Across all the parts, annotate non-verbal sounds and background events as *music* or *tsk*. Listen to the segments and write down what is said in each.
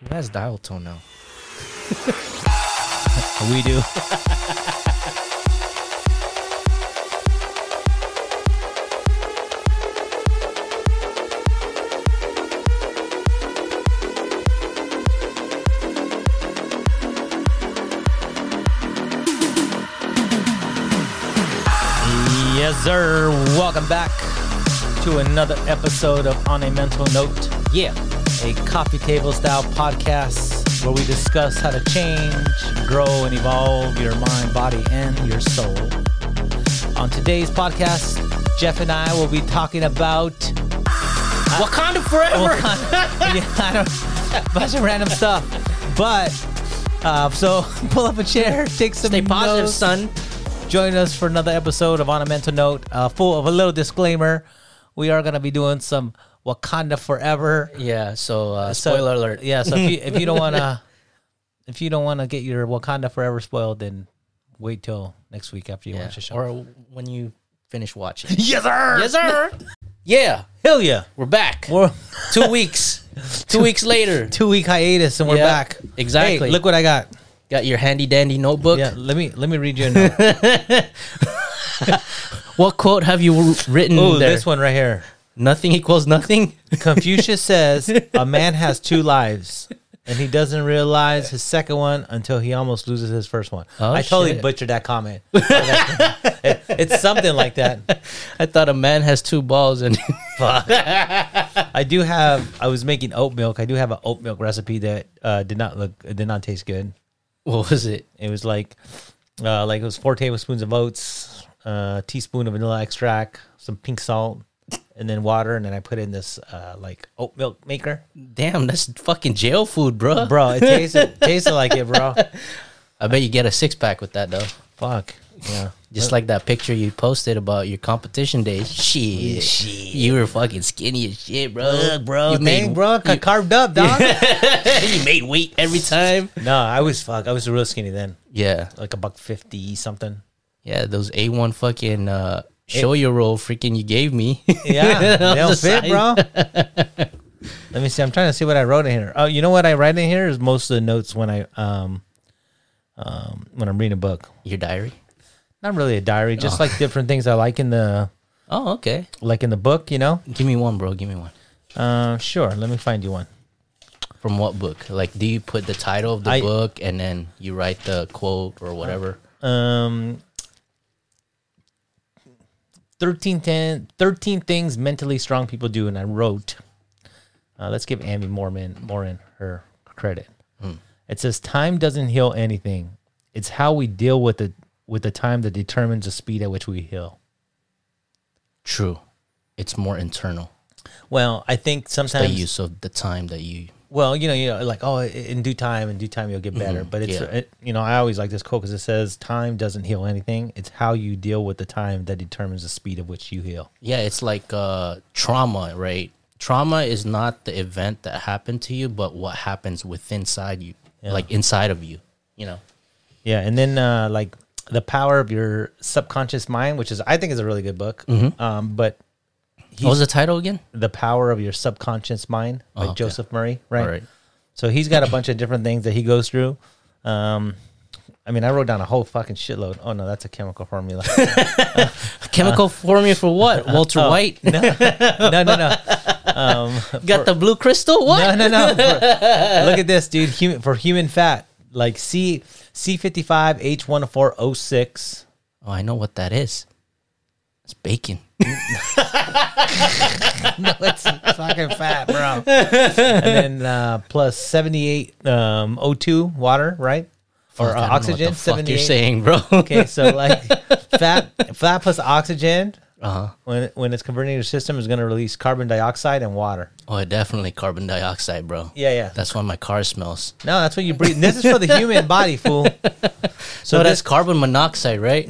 Who has dial tone now? *laughs* We do. Yes, sir. Welcome back to another episode of On a Mental Note. Yeah. a coffee table style podcast where we discuss how to change, grow, and evolve your mind, body, and your soul. On today's podcast, Jeff and I will be talking about Wakanda forever. *laughs* yeah, I don't, a *laughs* bunch of random stuff. But uh, so *laughs* pull up a chair, take some Stay positive, notes. son. Join us for another episode of On a Mental Note. Uh, full of a little disclaimer, we are gonna be doing some Wakanda forever. Yeah. So, uh, So- spoiler alert. Yeah, so if you if you don't wanna *laughs* if you don't wanna get your Wakanda forever spoiled, then wait till next week after you Yeah. watch the show. Or when you finish watching. *laughs* yes, sir. yes, sir. *laughs* yeah. Hell yeah. We're back. We're Two weeks. Two weeks later. two week hiatus and we're Yeah, back. exactly. Hey, look what I got. Got your handy dandy notebook. Yeah, let me let me read you a note. What quote have you written oh, this one right here. Nothing equals nothing. *laughs* Confucius says a man has two lives, and he doesn't realize his second one until he almost loses his first one. Oh, I totally shit. butchered that comment. *laughs* It- it's something like that. I thought a man has two balls and *laughs* Fuck. I do have. I was making oat milk. I do have an oat milk recipe that uh, did not look. It did not taste good. what was it? It was like, uh, like it was four tablespoons of oats, a teaspoon of vanilla extract, some pink salt, and then water, and then I put in this uh, like oat milk maker. Damn, that's fucking jail food, bro. Bro, it tasted *laughs* tasted like it, bro. I bet you get a six pack with that though. Fuck. Yeah. Just like that picture you posted about your competition day. Shit. shit. You were fucking skinny as shit, bro. Ugh, bro. You Dang, made, bro. got carved up, dog. *laughs* you made weight every time. *laughs* no, I was fuck. I was real skinny then, Yeah. like a buck fifty something. Yeah, those A1 fucking uh show your roll freaking you gave me. Yeah, *laughs* they On fit, bro. *laughs* Let me see. I'm trying to see what I wrote in here. Oh, you know what I write in here is most of the notes when I um um when I'm reading a book. Your diary? Not really a diary, just like different things I like in the Oh, okay. like in the book. You know. Give me one, bro. Give me one. Uh, sure. Let me find you one. From what book? Like, do you put the title of the I- book and then you write the quote or whatever? Um. 13, 10, 13 things mentally strong people do, and I wrote. Uh, let's give Amy Mormon Morin her credit. It says time doesn't heal anything. It's how we deal with the with the time that determines the speed at which we heal. True. It's more internal. Well, I think sometimes The use of the time that you. Well, you know, you know, like oh, in due time, in due time, you'll get better. But it's, yeah. it, you know, I always like this quote because it says, "Time doesn't heal anything. It's how you deal with the time that determines the speed of which you heal." Yeah, it's like uh, trauma, right? Trauma is not the event that happened to you, but what happens within inside you, like inside of you. You know. Yeah, and then uh, like the power of your subconscious mind, which is I think is a really good book. Um, but What was the title again? the power of your subconscious mind by Oh, okay. Joseph Murphy, right? All right. So he's got a bunch of different things that he goes through. Um, I mean, I wrote down a whole fucking shitload. Oh no, that's a chemical formula. *laughs* Chemical formula for what? *laughs* Walter White no, no, no. Um, *laughs* got the blue crystal. What? No, no, no. For- look at this, dude. Human, for human fat, like C C fifty five H one four O six. Oh, I know what that is. It's bacon. *laughs* No, it's fucking fat, bro. and then uh, plus seventy eight um, O two water, right? Or uh, I what oxygen. the fuck you're 78. saying, bro? Okay, so like *laughs* fat, fat plus oxygen. Uh huh. When when it's converting your system is going to release carbon dioxide and water. Oh, definitely carbon dioxide, bro. Yeah, yeah. That's why my car smells. No, that's what you breathe. This is for the human *laughs* body, fool. So that's carbon monoxide, right?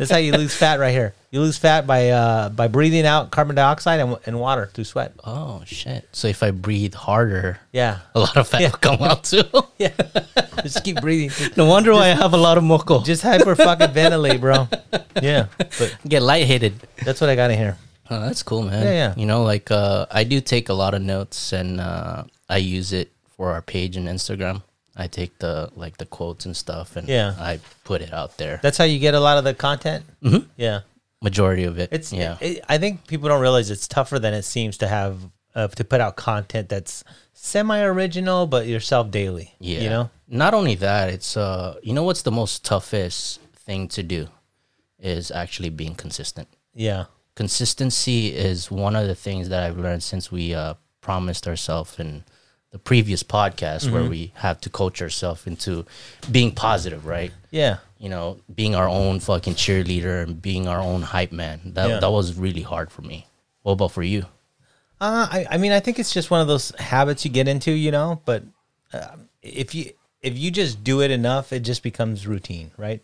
That's how you lose fat right here. You lose fat by uh, by breathing out carbon dioxide and, and water through sweat. Oh shit! So if I breathe harder, Yeah, a lot of fat will come out *laughs* too. yeah. Just keep breathing. no wonder why I have a lot of moco. Just hyper fucking ventilate, bro. *laughs* Yeah, but Get lightheaded. that's what I got in here. Oh, that's cool, man. Yeah, yeah. You know, like uh, I do take a lot of notes, and uh, I use it for our page and Instagram. I take the like the quotes and stuff, and Yeah. I put it out there. That's how you get a lot of the content. Mm-hmm. Yeah, Majority of it, it's yeah, it- I think people don't realize it's tougher than it seems to have uh, to put out content that's semi original, but yourself daily. yeah. you know. Not only that, it's uh, you know what's the most toughest thing to do is actually being consistent. Yeah, consistency is one of the things that I've learned since we uh, promised ourselves in the previous podcast where Mm-hmm. we have to coach ourselves into being positive, right? yeah, You know, being our own fucking cheerleader and being our own hype man. That Yeah. that was really hard for me. What about for you? Uh, I, I mean, I think it's just one of those habits you get into, you know. But uh, if you if you just do it enough, it just becomes routine, right?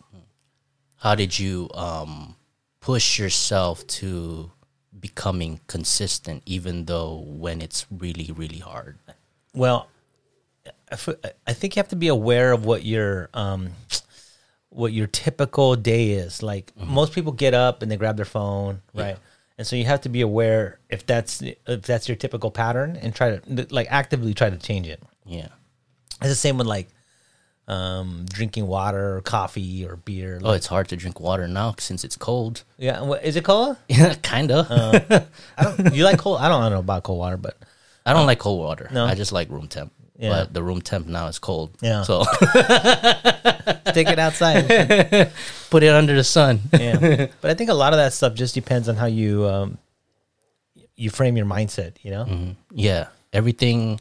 How did you um, push yourself to becoming consistent, even though when it's really really hard? Well, I think you have to be aware of what your um, what your typical day is. Like most people get up and they grab their phone, right? And so you have to be aware if that's if that's your typical pattern and try to like actively try to change it. Yeah. It's the same with like um, drinking water or coffee or beer. Oh, it's hard to drink water now since it's cold. Yeah, what, is it cola? Yeah, kind of. I don't. You like cold? I don't, I don't know about cold water, but I don't like cold water. No? I just like room temp. Yeah. But the room temp now is cold. Yeah. So *laughs* take it outside. *laughs* put it under the sun. yeah, but I think a lot of that stuff just depends on how you um, you frame your mindset. You know. yeah. Everything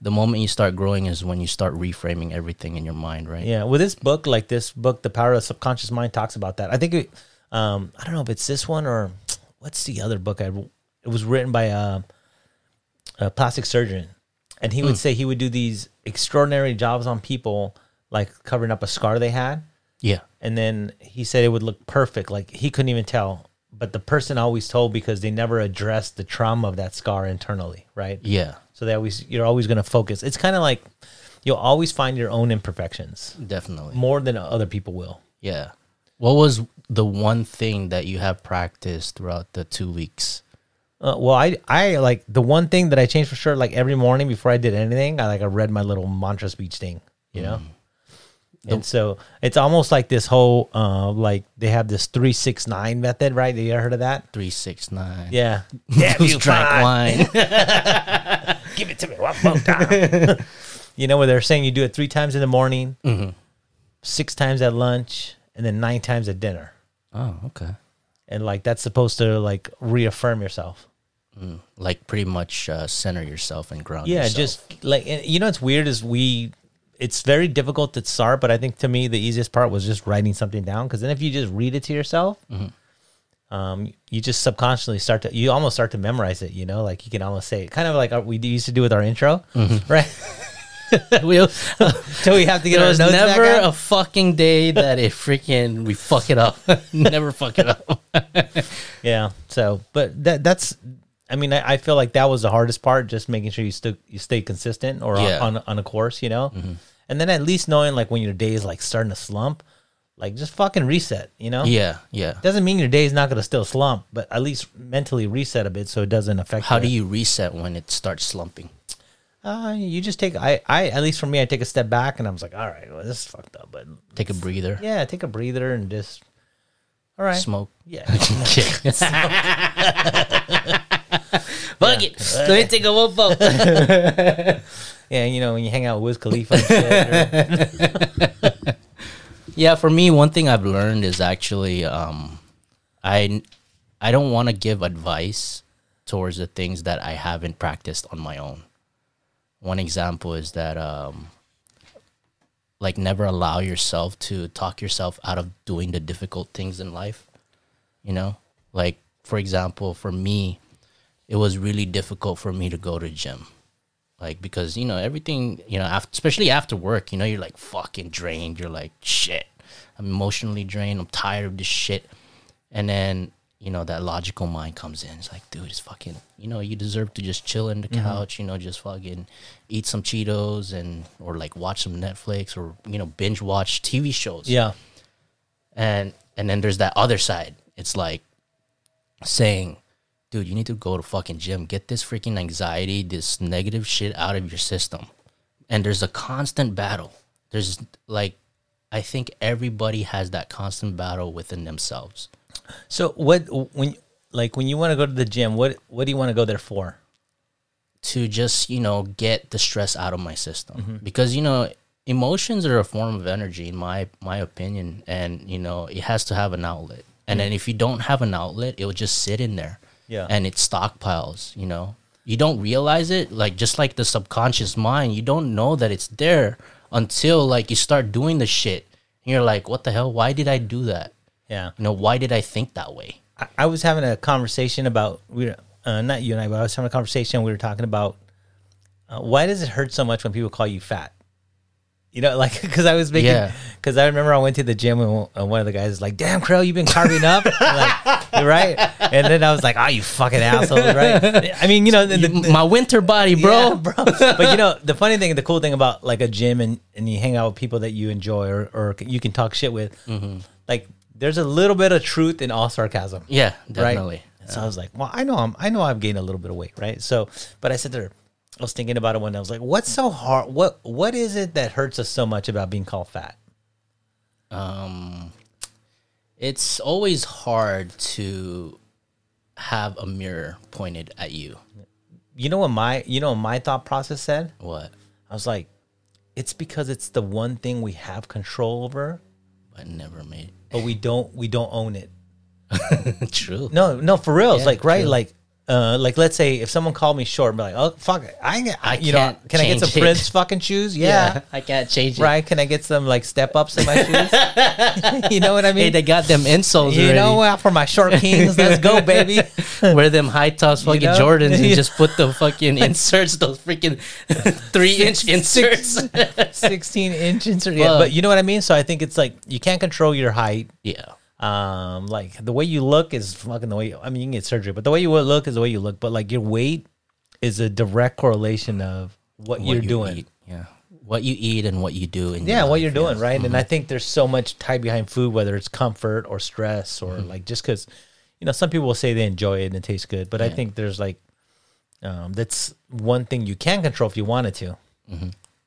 the moment you start growing is when you start reframing everything in your mind, right? Yeah, with this book, like this book, The Power of the Subconscious Mind, talks about that. I think it, um, I don't know if it's this one or what's the other book I. It was written by a, a plastic surgeon, and he would hmm. say he would do these extraordinary jobs on people, like covering up a scar they had, Yeah. and then he said it would look perfect, like he couldn't even tell. But the person always told because they never addressed the trauma of that scar internally, right? Yeah. So they always you're always going to focus. It's kind of like you'll always find your own imperfections Definitely. more than other people will. Yeah. What was the one thing that you have practiced throughout the two weeks? Uh, well, I I like the one thing that I changed for sure. Like every morning before I did anything, I like I read my little mantra speech thing, you know. And so it's almost like this whole uh like they have this three six nine method, right? Have You ever heard of that? Three, six, nine. Yeah. Who's drank wine? Give it to me one more time. *laughs* you know where they're saying you do it three times in the morning, six times at lunch, and then nine times at dinner. oh, okay. And like that's supposed to like reaffirm yourself. Like pretty much uh, center yourself and ground Yeah, yourself. just like you know, what's weird is we. It's very difficult to start, but I think to me the easiest part was just writing something down because then if you just read it to yourself, um, you just subconsciously start to you almost start to memorize it. You know, like you can almost say it, kind of like our, we used to do with our intro, *laughs* right? *laughs* we'll, Till we have to get our There's notes never back out. a fucking day that it freaking we fuck it up. *laughs* never fuck it up. *laughs* Yeah. So, but that that's. I mean, I, I feel like that was the hardest part, just making sure you still you stay consistent or Yeah. on, on on a course, you know. Mm-hmm. And then at least knowing like when your day is like starting to slump, like just fucking reset, you know. Yeah, yeah. Doesn't mean your day is not gonna still slump, but at least mentally reset a bit so it doesn't affect. How you. do you reset when it starts slumping? Uh, you just take. I I at least for me, I take a step back and I was like, all right, well, this is fucked up, but Take a breather. yeah, take a breather and just. All right. Smoke. Yeah. *laughs* *laughs* *laughs* Fuck it. Let me take a whoop up. yeah, you know when you hang out with Wiz Khalifa. And shit, or- Yeah, for me, one thing I've learned is actually um, I I don't want to give advice towards the things that I haven't practiced on my own. One example is that um, like never allow yourself to talk yourself out of doing the difficult things in life. You know, like for example, for me, it was really difficult for me to go to gym. Like because you know everything you know after, especially after work you know you're like fucking drained. You're like shit. I'm emotionally drained. I'm tired of this shit. And then you know that logical mind comes in it's like dude it's fucking you know you deserve to just chill in the mm-hmm. couch you know just fucking eat some cheetos and or like watch some netflix or you know binge watch tv shows yeah. and and then there's that other side it's like saying dude, you need to go to fucking gym. Get this freaking anxiety, this negative shit out of your system. And there's a constant battle. There's like, I think everybody has that constant battle within themselves. So what when like when you want to go to the gym, what what do you want to go there for? to just you know get the stress out of my system. Mm-hmm. Because you know emotions are a form of energy in my my opinion and you know it has to have an outlet. And then mm. if you don't have an outlet it will just sit in there. Yeah. and it stockpiles you know? You don't realize it like just like the subconscious mind you don't know that it's there until like you start doing the shit. And you're like what the hell? Why did i do that Yeah. you know why did i think that way I, I was having a conversation about we were, uh, not you and I, but I was having a conversation. We were talking about uh, why does it hurt so much when people call you fat? You know, *laughs* like because I was making Yeah. because I remember I went to the gym and uh, one of the guys was like, "Damn, Crail, you've been carving up." *laughs* like, right? And then I was like, "Oh, you fucking asshole!" Right? *laughs* I mean, you know, the, the, my winter body bro Yeah, bro. but you know, the funny thing, the cool thing about like a gym and, and you hang out with people that you enjoy or, or you can talk shit with, like there's a little bit of truth in all sarcasm. yeah Right. definitely So I was like, well, I know I'm, I know I've gained a little bit of weight, right? So, but I said there, I was thinking about it when I was like, what's so hard? What, what is it that hurts us so much about being called fat? um it's always hard to have a mirror pointed at you You know what my, you know what my thought process said? what I was like, it's because it's the one thing we have control over, but never made but we don't, we don't own it. *laughs* true No, no, for real. It's like right, true. like, uh, like let's say if someone called me short, and be like, oh fuck I, I, I you know, can I get some it. Prince fucking shoes? *laughs* Yeah, i can't change it right. Can I get some like step ups in my *laughs* shoes? *laughs* you know what I mean? hey they got them insoles you already know what? For my short kings, let's go, baby. wear them high tops fucking know? jordans and just put the fucking inserts those freaking three inch inserts Sixteen inch insert. Yeah, but you know what I mean. So I think it's like you can't control your height. yeah Um, like the way you look is fucking the way. I mean, you can get surgery, but the way you would look is the way you look. But like your weight is a direct correlation of what, what you're you doing. eat, yeah what you eat and what you do yeah what you're doing yeah. right and i think there's so much tied behind food whether it's comfort or stress or like just because you know some people will say they enjoy it and it tastes good but i think there's like um, that's one thing you can control if you wanted to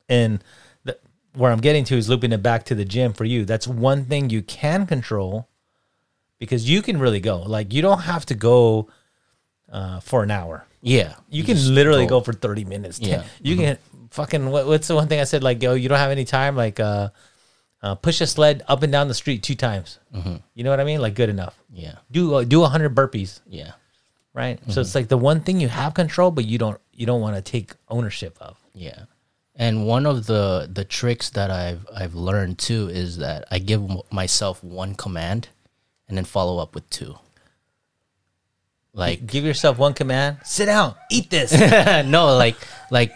and the, where i'm getting to is looping it back to the gym for you that's one thing you can control because you can really go like you don't have to go uh, for an hour yeah you can literally go. go. for 30 minutes. Yeah. *laughs* You can fucking, what, what's the one thing I said? Like, yo, you don't have any time? Like, uh, uh, push a sled up and down the street two times. You know what I mean? Like, good enough. yeah Do, uh, do 100 burpees, yeah right? So it's like the one thing you have control, but you don't, you don't want to take ownership of. Yeah. And one of the the tricks that I've I've learned too is that I give myself one command and then follow up with two. Like Give yourself one command, sit down, eat this. *laughs* no, like like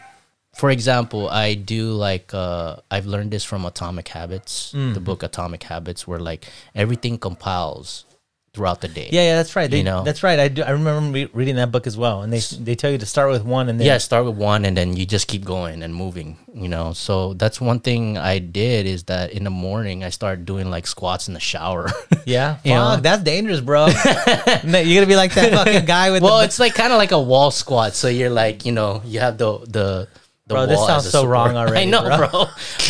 for example, I do like uh I've learned this from Atomic Habits, the book Atomic Habits where like everything compiles throughout the day. yeah, yeah, that's right. They, You know. That's right. I do. I remember re- reading that book as well. And they, they tell you to start with one and then yeah start with one and then you just keep going and moving you know so that's one thing i did is that in the morning i started doing like squats in the shower *laughs* Yeah, You know? fuck, that's dangerous, bro. No, You're gonna be like that fucking guy with well the. it's like kind of like a wall squat so you're like you know you have the the the Bro, this sounds so wrong *laughs* already, i know bro. bro.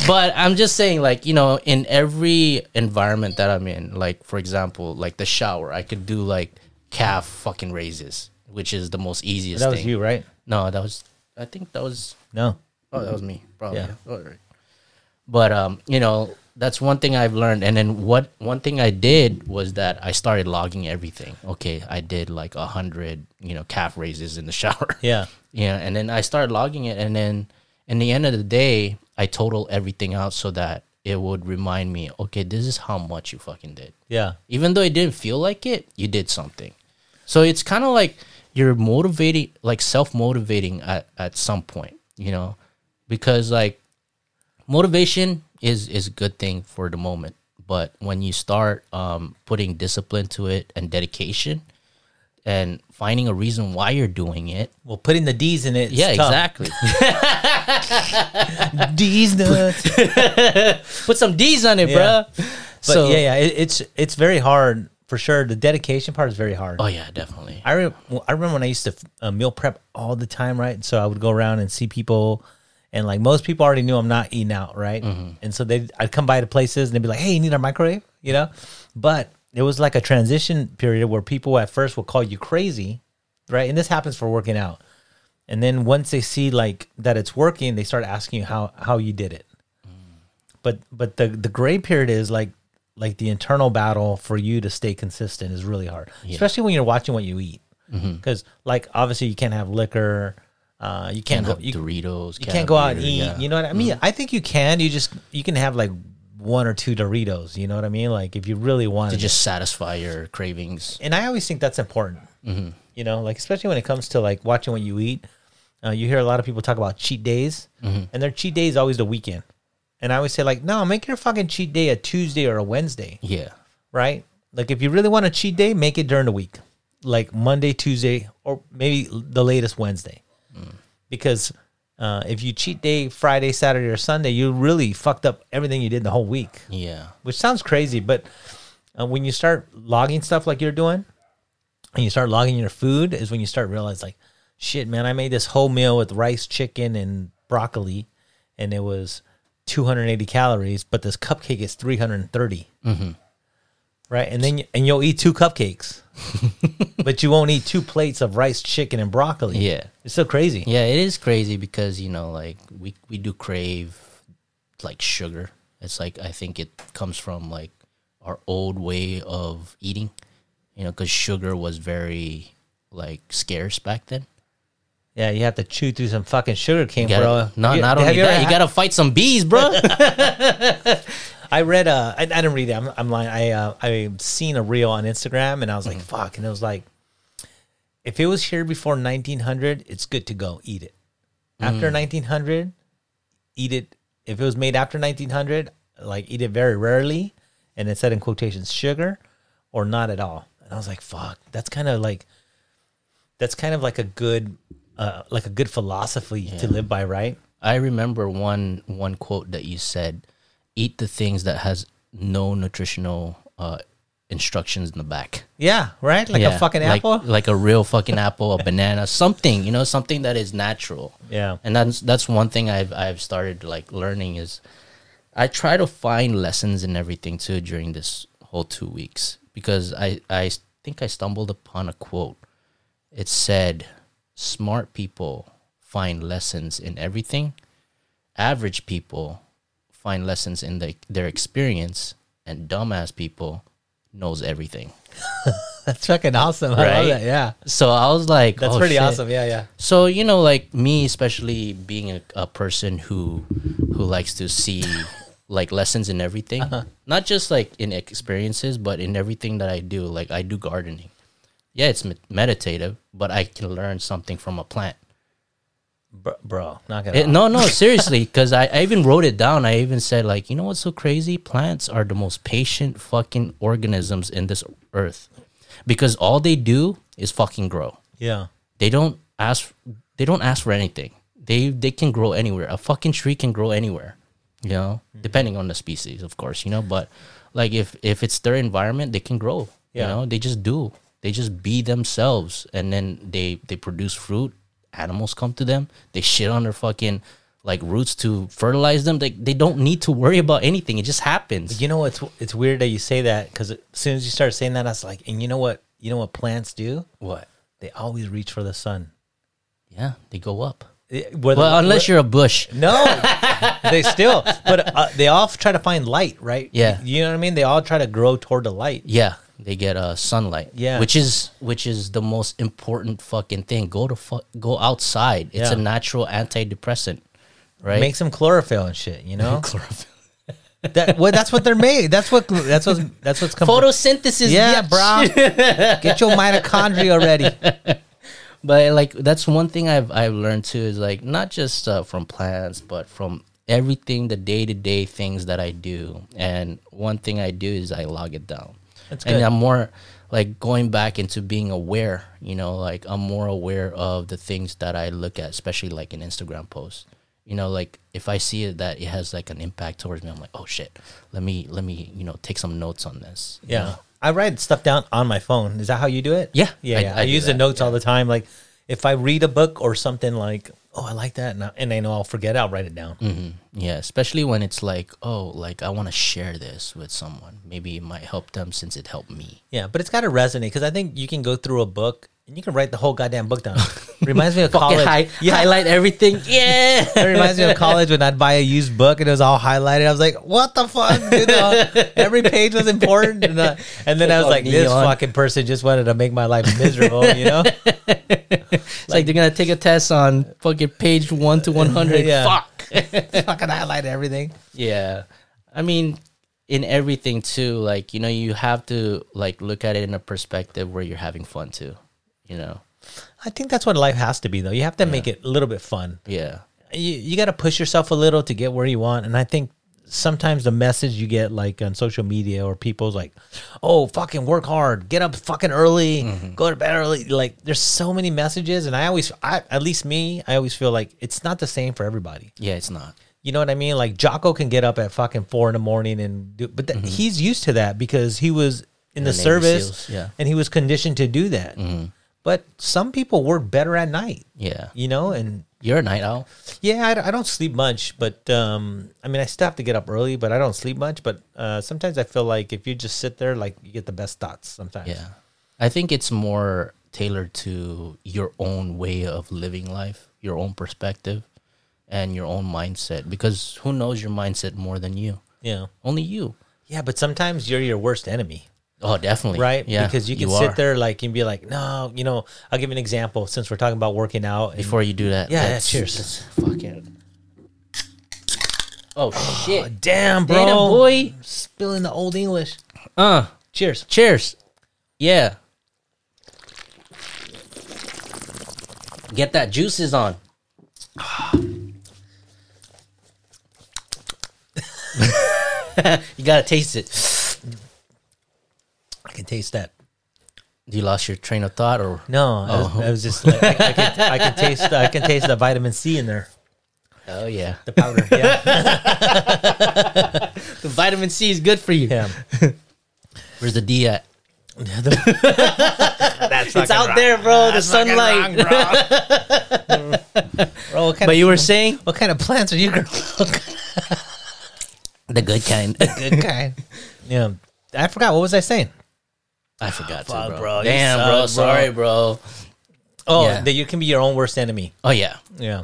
but i'm just saying like you know in every environment that i'm in like for example like the shower i could do like calf fucking raises which is the most easiest that was thing you, right? no that was i think that was No. Oh, that was me. Probably. Yeah. Yeah. All right. But um, you know, that's one thing I've learned. And then what one thing I did was that I started logging everything. Okay, I did like a hundred, you know, calf raises in the *laughs* shower. Yeah. Yeah, and then I started logging it, and then in the end of the day, I total everything out so that it would remind me, okay, this is how much you fucking did. Yeah. Even though it didn't feel like it, you did something. So it's kind of like you're motivating, like self motivating at, at some point, you know, because like motivation is is a good thing for the moment, but when you start um, putting discipline to it and dedication, and finding a reason why you're doing it, Well, putting the D's in it. yeah, tough. exactly. *laughs* D's *laughs* nuts. Put some D's on it, Yeah. bruh. But yeah, yeah, it, it's it's very hard for sure. The dedication part is very hard. Oh yeah, definitely. I re- I remember when I used to uh, meal prep all the time, right? So I would go around and see people, and like most people already knew I'm not eating out, right? Mm-hmm. And so they I'd come by to places and they'd be like, "Hey, you need our microwave?" You know, but it was like a transition period where people at first will call you crazy, right? And this happens for working out, and then once they see like that it's working, they start asking you how how you did it. Mm. But but the the gray period is like like the internal battle for you to stay consistent is really hard, especially when you're watching what you eat. Mm-hmm. Because like obviously you can't have liquor, uh, you can't, Can't go you, Doritos. you can't go out and eat. yeah. You know what I mean? I think you can. You just you can have like one or two Doritos. You know what I mean? Like if you really want to just satisfy your cravings. and I always think that's important. Mm-hmm. You know, like especially when it comes to like watching what you eat. Uh, you hear a lot of people talk about cheat days, Mm-hmm. and their cheat day is always the weekend. And I always say like, no, make your fucking cheat day a Tuesday or a Wednesday, Yeah. right? Like if you really want a cheat day, make it during the week, like Monday, Tuesday, or maybe the latest Wednesday, Mm. because. Uh, if you cheat day Friday, Saturday, or Sunday, you really fucked up everything you did the whole week Yeah. which sounds crazy, but uh, when you start logging stuff like you're doing, and you start logging your food, is when you start realize like, shit, man, I made this whole meal with rice, chicken, and broccoli, and it was 280 calories, but this cupcake is 330. Right, and then you, and you'll eat two cupcakes, *laughs* but you won't eat two plates of rice, chicken, and broccoli. Yeah. it's so crazy. Yeah, it is crazy because you know, like we we do crave like sugar. It's like I think it comes from like our old way of eating. You know, because sugar was very like scarce back then. Yeah, you have to chew through some fucking sugar cane, gotta, bro. not You- not only that, you gotta fight some bees, bro. *laughs* *laughs* I read uh I, I didn't read it. I'm, I'm lying. I uh, I seen a reel on Instagram and I was like, fuck, and it was like, if it was here before 1900, it's good to go. Eat it. After 1900, eat it. If it was made after 1900, like eat it very rarely, and it said in quotations sugar, or not at all. And I was like, fuck, that's kind of like, that's kind of like a good, uh, like a good philosophy to live by, right? I remember one one quote that you said, "Eat the things that has no nutritional uh, instructions in the back." Yeah, right. Like a fucking like- apple. like a real fucking *laughs* apple, a banana, something you know, something that is natural. Yeah. and that's that's one thing I've I've started like learning is I try to find lessons in everything too during this whole two weeks because I I think I stumbled upon a quote. It said, "Smart people find lessons in everything. Average people find lessons in the, their experience, and dumbass people knows everything." *laughs* That's fucking awesome. I love Right? that. Yeah. So I was like, That's "Oh, pretty shit." awesome. Yeah, yeah. So you know, like me, especially being a, a person who who likes to see *laughs* like lessons in everything, Uh-huh. not just like in experiences, but in everything that I do. Like I do gardening. Yeah, it's med- meditative, but I can learn something from a plant. Bro, bro knock it It- no, no, *laughs* seriously, because I, I even wrote it down. I even said like, you know what's so crazy? Plants are the most patient fucking organisms in this earth, because all they do is fucking grow Yeah. they don't ask they don't ask for anything they they can grow anywhere a fucking tree can grow anywhere you know Mm-hmm. depending on the species of course you know but like if if it's their environment they can grow Yeah. you know they just do they just be themselves and then they they produce fruit animals come to them they shit on their fucking like roots to fertilize them they, they don't need to worry about anything it just happens You know what's it's weird that you say that because as soon as you start saying that, I was like, and you know what? You know what plants do? what They always reach for the sun. yeah they go up It- whether- well unless you're a bush no, *laughs* they still, but uh, they all try to find light, right? Yeah. you know what I mean. They all try to grow toward the light. Yeah, they get uh sunlight. Yeah. which is which is the most important fucking thing. Go to fu- go outside. It's a natural antidepressant, right? Make some chlorophyll and shit. You know *laughs* chlorophyll. that. Well, that's what they're made. That's what. That's what. That's what's coming. Photosynthesis. Yeah, bitch. bro. Get your mitochondria ready. *laughs* But like that's one thing I've I've learned too is like not just uh, from plants, but from everything the day to day things that I do. And one thing I do is I log it down. That's and good. I'm more like going back into being aware. You know, like I'm more aware of the things that I look at, especially like an Instagram post. You know, like if I see it that it has like an impact towards me, I'm like, oh shit, let me let me you know take some notes on this. Yeah. know? I write stuff down on my phone. Is that how you do it? Yeah, yeah. I- yeah. I I, use the notes all the time. Like if I read a book or something like, oh, I like that, and I, and I know I'll forget, I'll write it down. Mm-hmm. Yeah, especially when it's like, oh, like I want to share this with someone. Maybe it might help them since it helped me. Yeah, but it's got to resonate because I think you can go through a book and you can write the whole goddamn book down. Reminds me of *laughs* college. hi- yeah, highlight everything. *laughs* Yeah. It reminds me of college when I'd buy a used book and it was all highlighted. I was like, "What the fuck?" You know, every page was important, and, uh, and then I was like, "This fucking person just wanted to make my life miserable," you know? *laughs* It's like they're gonna take a test on fucking page one to one hundred. Yeah. Fuck. fucking highlight everything. Yeah. I mean, in everything too, like, you know, you have to like look at it in a perspective where you're having fun too. You know? I think that's what life has to be, though. You have to make it a little bit fun. Yeah. You you got to push yourself a little to get where you want, and I think sometimes the message you get like on social media or people's like, "Oh, fucking work hard, get up fucking early, mm-hmm. go to bed early." Like, there's so many messages, and I always, I at least me, I always feel like it's not the same for everybody. Yeah, it's not. You know what I mean? Like Jocko can get up at fucking four in the morning and do, but th- mm-hmm. he's used to that because he was in the, the service, yeah. and he was conditioned to do that. Mm-hmm. But some people work better at night, Yeah. you know, and You're a night owl. yeah, I don't sleep much, but um, I mean, I still have to get up early, but I don't sleep much. But uh, sometimes I feel like if you just sit there, like you get the best thoughts. Sometimes, Yeah. I think it's more tailored to your own way of living life, your own perspective, and your own mindset. Because who knows your mindset more than you? yeah, Only you. yeah. But sometimes you're your worst enemy, Oh, definitely. right? Yeah. because you can sit are. there like and be like, no, you know. I'll give you an example since we're talking about working out. and- Before you do that, Yeah, yeah, cheers. fucking. Oh *sighs* shit! damn, bro, Damn, boy. spilling the old English. Uh, Cheers. cheers. Yeah. Get that juices on. *laughs* you gotta taste it. I can taste that. You lost your train of thought, or No, I, was, oh. I was just like, I, I, can, I can taste, I can taste the vitamin C in there, oh yeah, the powder. Yeah, *laughs* the vitamin C is good for you. yeah. Where's the D at? *laughs* That's It's out there, bro. The sunlight. *laughs* Bro, what kind But of, you were saying what kind of plants are you growing? the good kind. The good kind. Yeah, I forgot. What was I saying? I forgot to, Fuck, bro. bro, Damn, suck, bro. Sorry, bro. Oh, Yeah. that you can be your own worst enemy. Oh yeah. Yeah,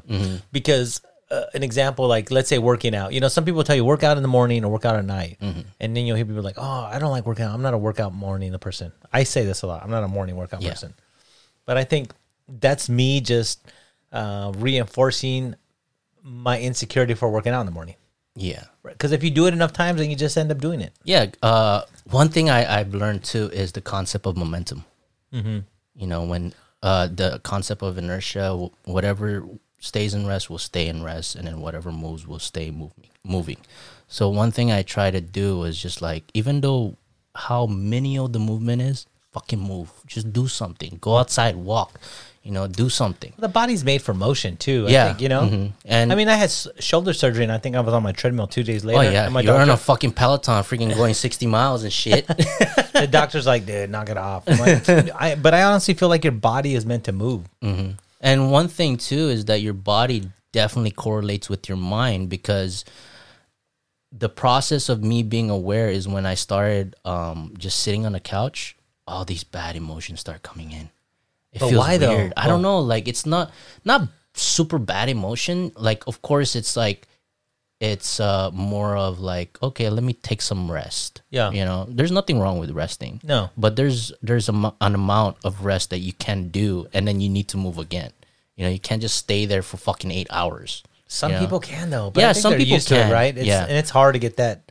because uh, an example, like let's say working out. You know, some people tell you work out in the morning or work out at night, and then you'll hear people like, "Oh, I don't like working out. I'm not a workout morning person." I say this a lot. I'm not a morning workout Yeah. person, but I think that's me just uh, reinforcing my insecurity for working out in the morning. Yeah. Because if you do it enough times, then you just end up doing it. Yeah. Uh, one thing I, I've learned too is the concept of momentum. You know, when uh, the concept of inertia, whatever stays in rest will stay in rest, and then whatever moves will stay moving. Moving. So one thing I try to do is just like, even though how menial the movement is, fucking move. Just do something. Go outside, walk. You know, do something. The body's made for motion too. I Yeah. think, you know. Mhm. And I mean, I had s- shoulder surgery, and I think I was on my treadmill two days later. oh yeah, and my you're on a fucking Peloton, freaking going *laughs* sixty miles and shit. the doctor's like, dude, knock it off. Like, I, but I honestly feel like your body is meant to move. And one thing too is that your body definitely correlates with your mind because the process of me being aware is when I started um, just sitting on the couch, all these bad emotions start coming in. It But feels why, though? I don't know. Like it's not not super bad emotion. Like of course it's like it's uh more of like okay, let me take some rest. Yeah. you know, there's nothing wrong with resting. No. but there's there's a, an amount of rest that you can do, and then you need to move again. You know, you can't just stay there for fucking eight hours. Some you know? people can though. But Yeah, I think some people can. it, right? It's, Yeah. and it's hard to get that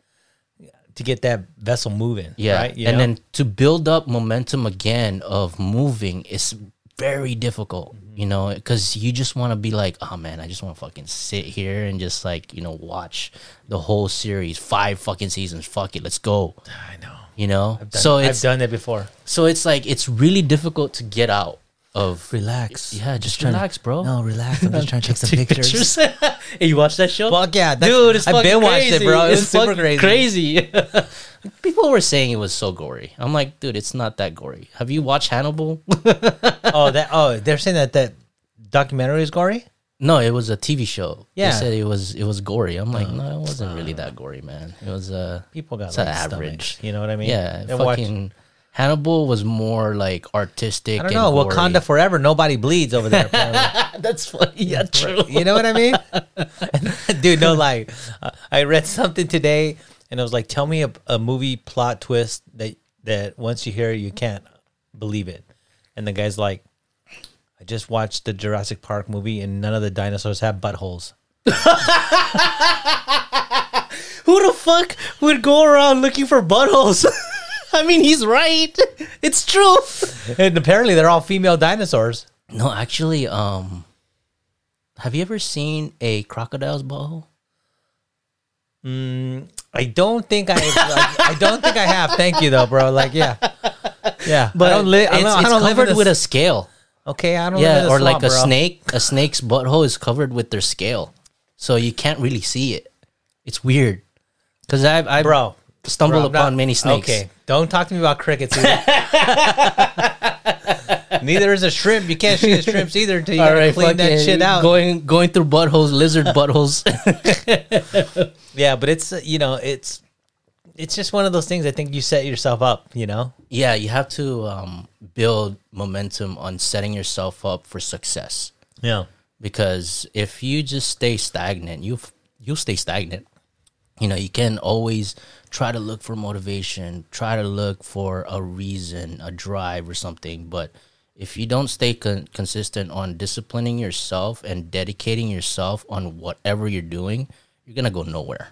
to get that vessel moving. Yeah, right? And know? then to build up momentum again of moving is very difficult. Mm-hmm. You know, because you just want to be like, oh man, I just want to fucking sit here and just like you know watch the whole series, five fucking seasons. Fuck it, let's go. I know. You know, Done- so I've done it before. so it's like it's really difficult to get out of Relax. Yeah, just trying to- relax, bro. No, relax. I'm just trying *laughs* to take some pictures. *laughs* hey, you watched that show? Fuck yeah, that's- dude! It's I've been watched it, bro. It It's was super crazy. crazy. *laughs* People were saying it was so gory. I'm like, dude, it's not that gory. Have you watched Hannibal? oh, that. Oh, they're saying that that documentary is gory. no, it was a TV show. Yeah. they said it was it was gory. I'm like, no, it wasn't really that gory, man. It was uh, People got It's like average. stomachs, You know what I mean? yeah, watch- fucking Hannibal was more like artistic. I don't know. gory. Wakanda forever. Nobody bleeds over there. *laughs* That's funny. Yeah, true. you know what I mean? *laughs* *laughs* Dude, no lie. I read something today, and it was like, "Tell me a, a movie plot twist that that once you hear it, you can't believe it." And the guy's like, "I just watched the Jurassic Park movie, and none of the dinosaurs have buttholes." Who the fuck would go around looking for buttholes? *laughs* I mean, he's right. *laughs* It's true. *laughs* And apparently, they're all female dinosaurs. No, actually, um, have you ever seen a crocodile's butthole? I don't think I. like, I don't think I have. Thank you, though, bro. Like, yeah, yeah. But I don't, li- I it's, don't, I don't covered this- with a scale. Okay, I don't. live in Yeah, the or like a bro. snake. A snake's butthole is covered with their scale, so you can't really see it. It's weird. Cause I've I bro. Stumbled upon not- many snakes. Okay, don't talk to me about crickets. Either. *laughs* Neither is a shrimp. You can't shoot the shrimps either until you right, clean that shit out. Going going through buttholes, lizard *laughs* buttholes. *laughs* yeah, but it's you know it's it's just one of those things. I think you set yourself up. You know. yeah, you have to um, build momentum on setting yourself up for success. Yeah. because if you just stay stagnant, you you'll stay stagnant. You know, you can always try to look for motivation, try to look for a reason, a drive or something, but if you don't stay con- consistent on disciplining yourself and dedicating yourself on whatever you're doing, you're going to go nowhere.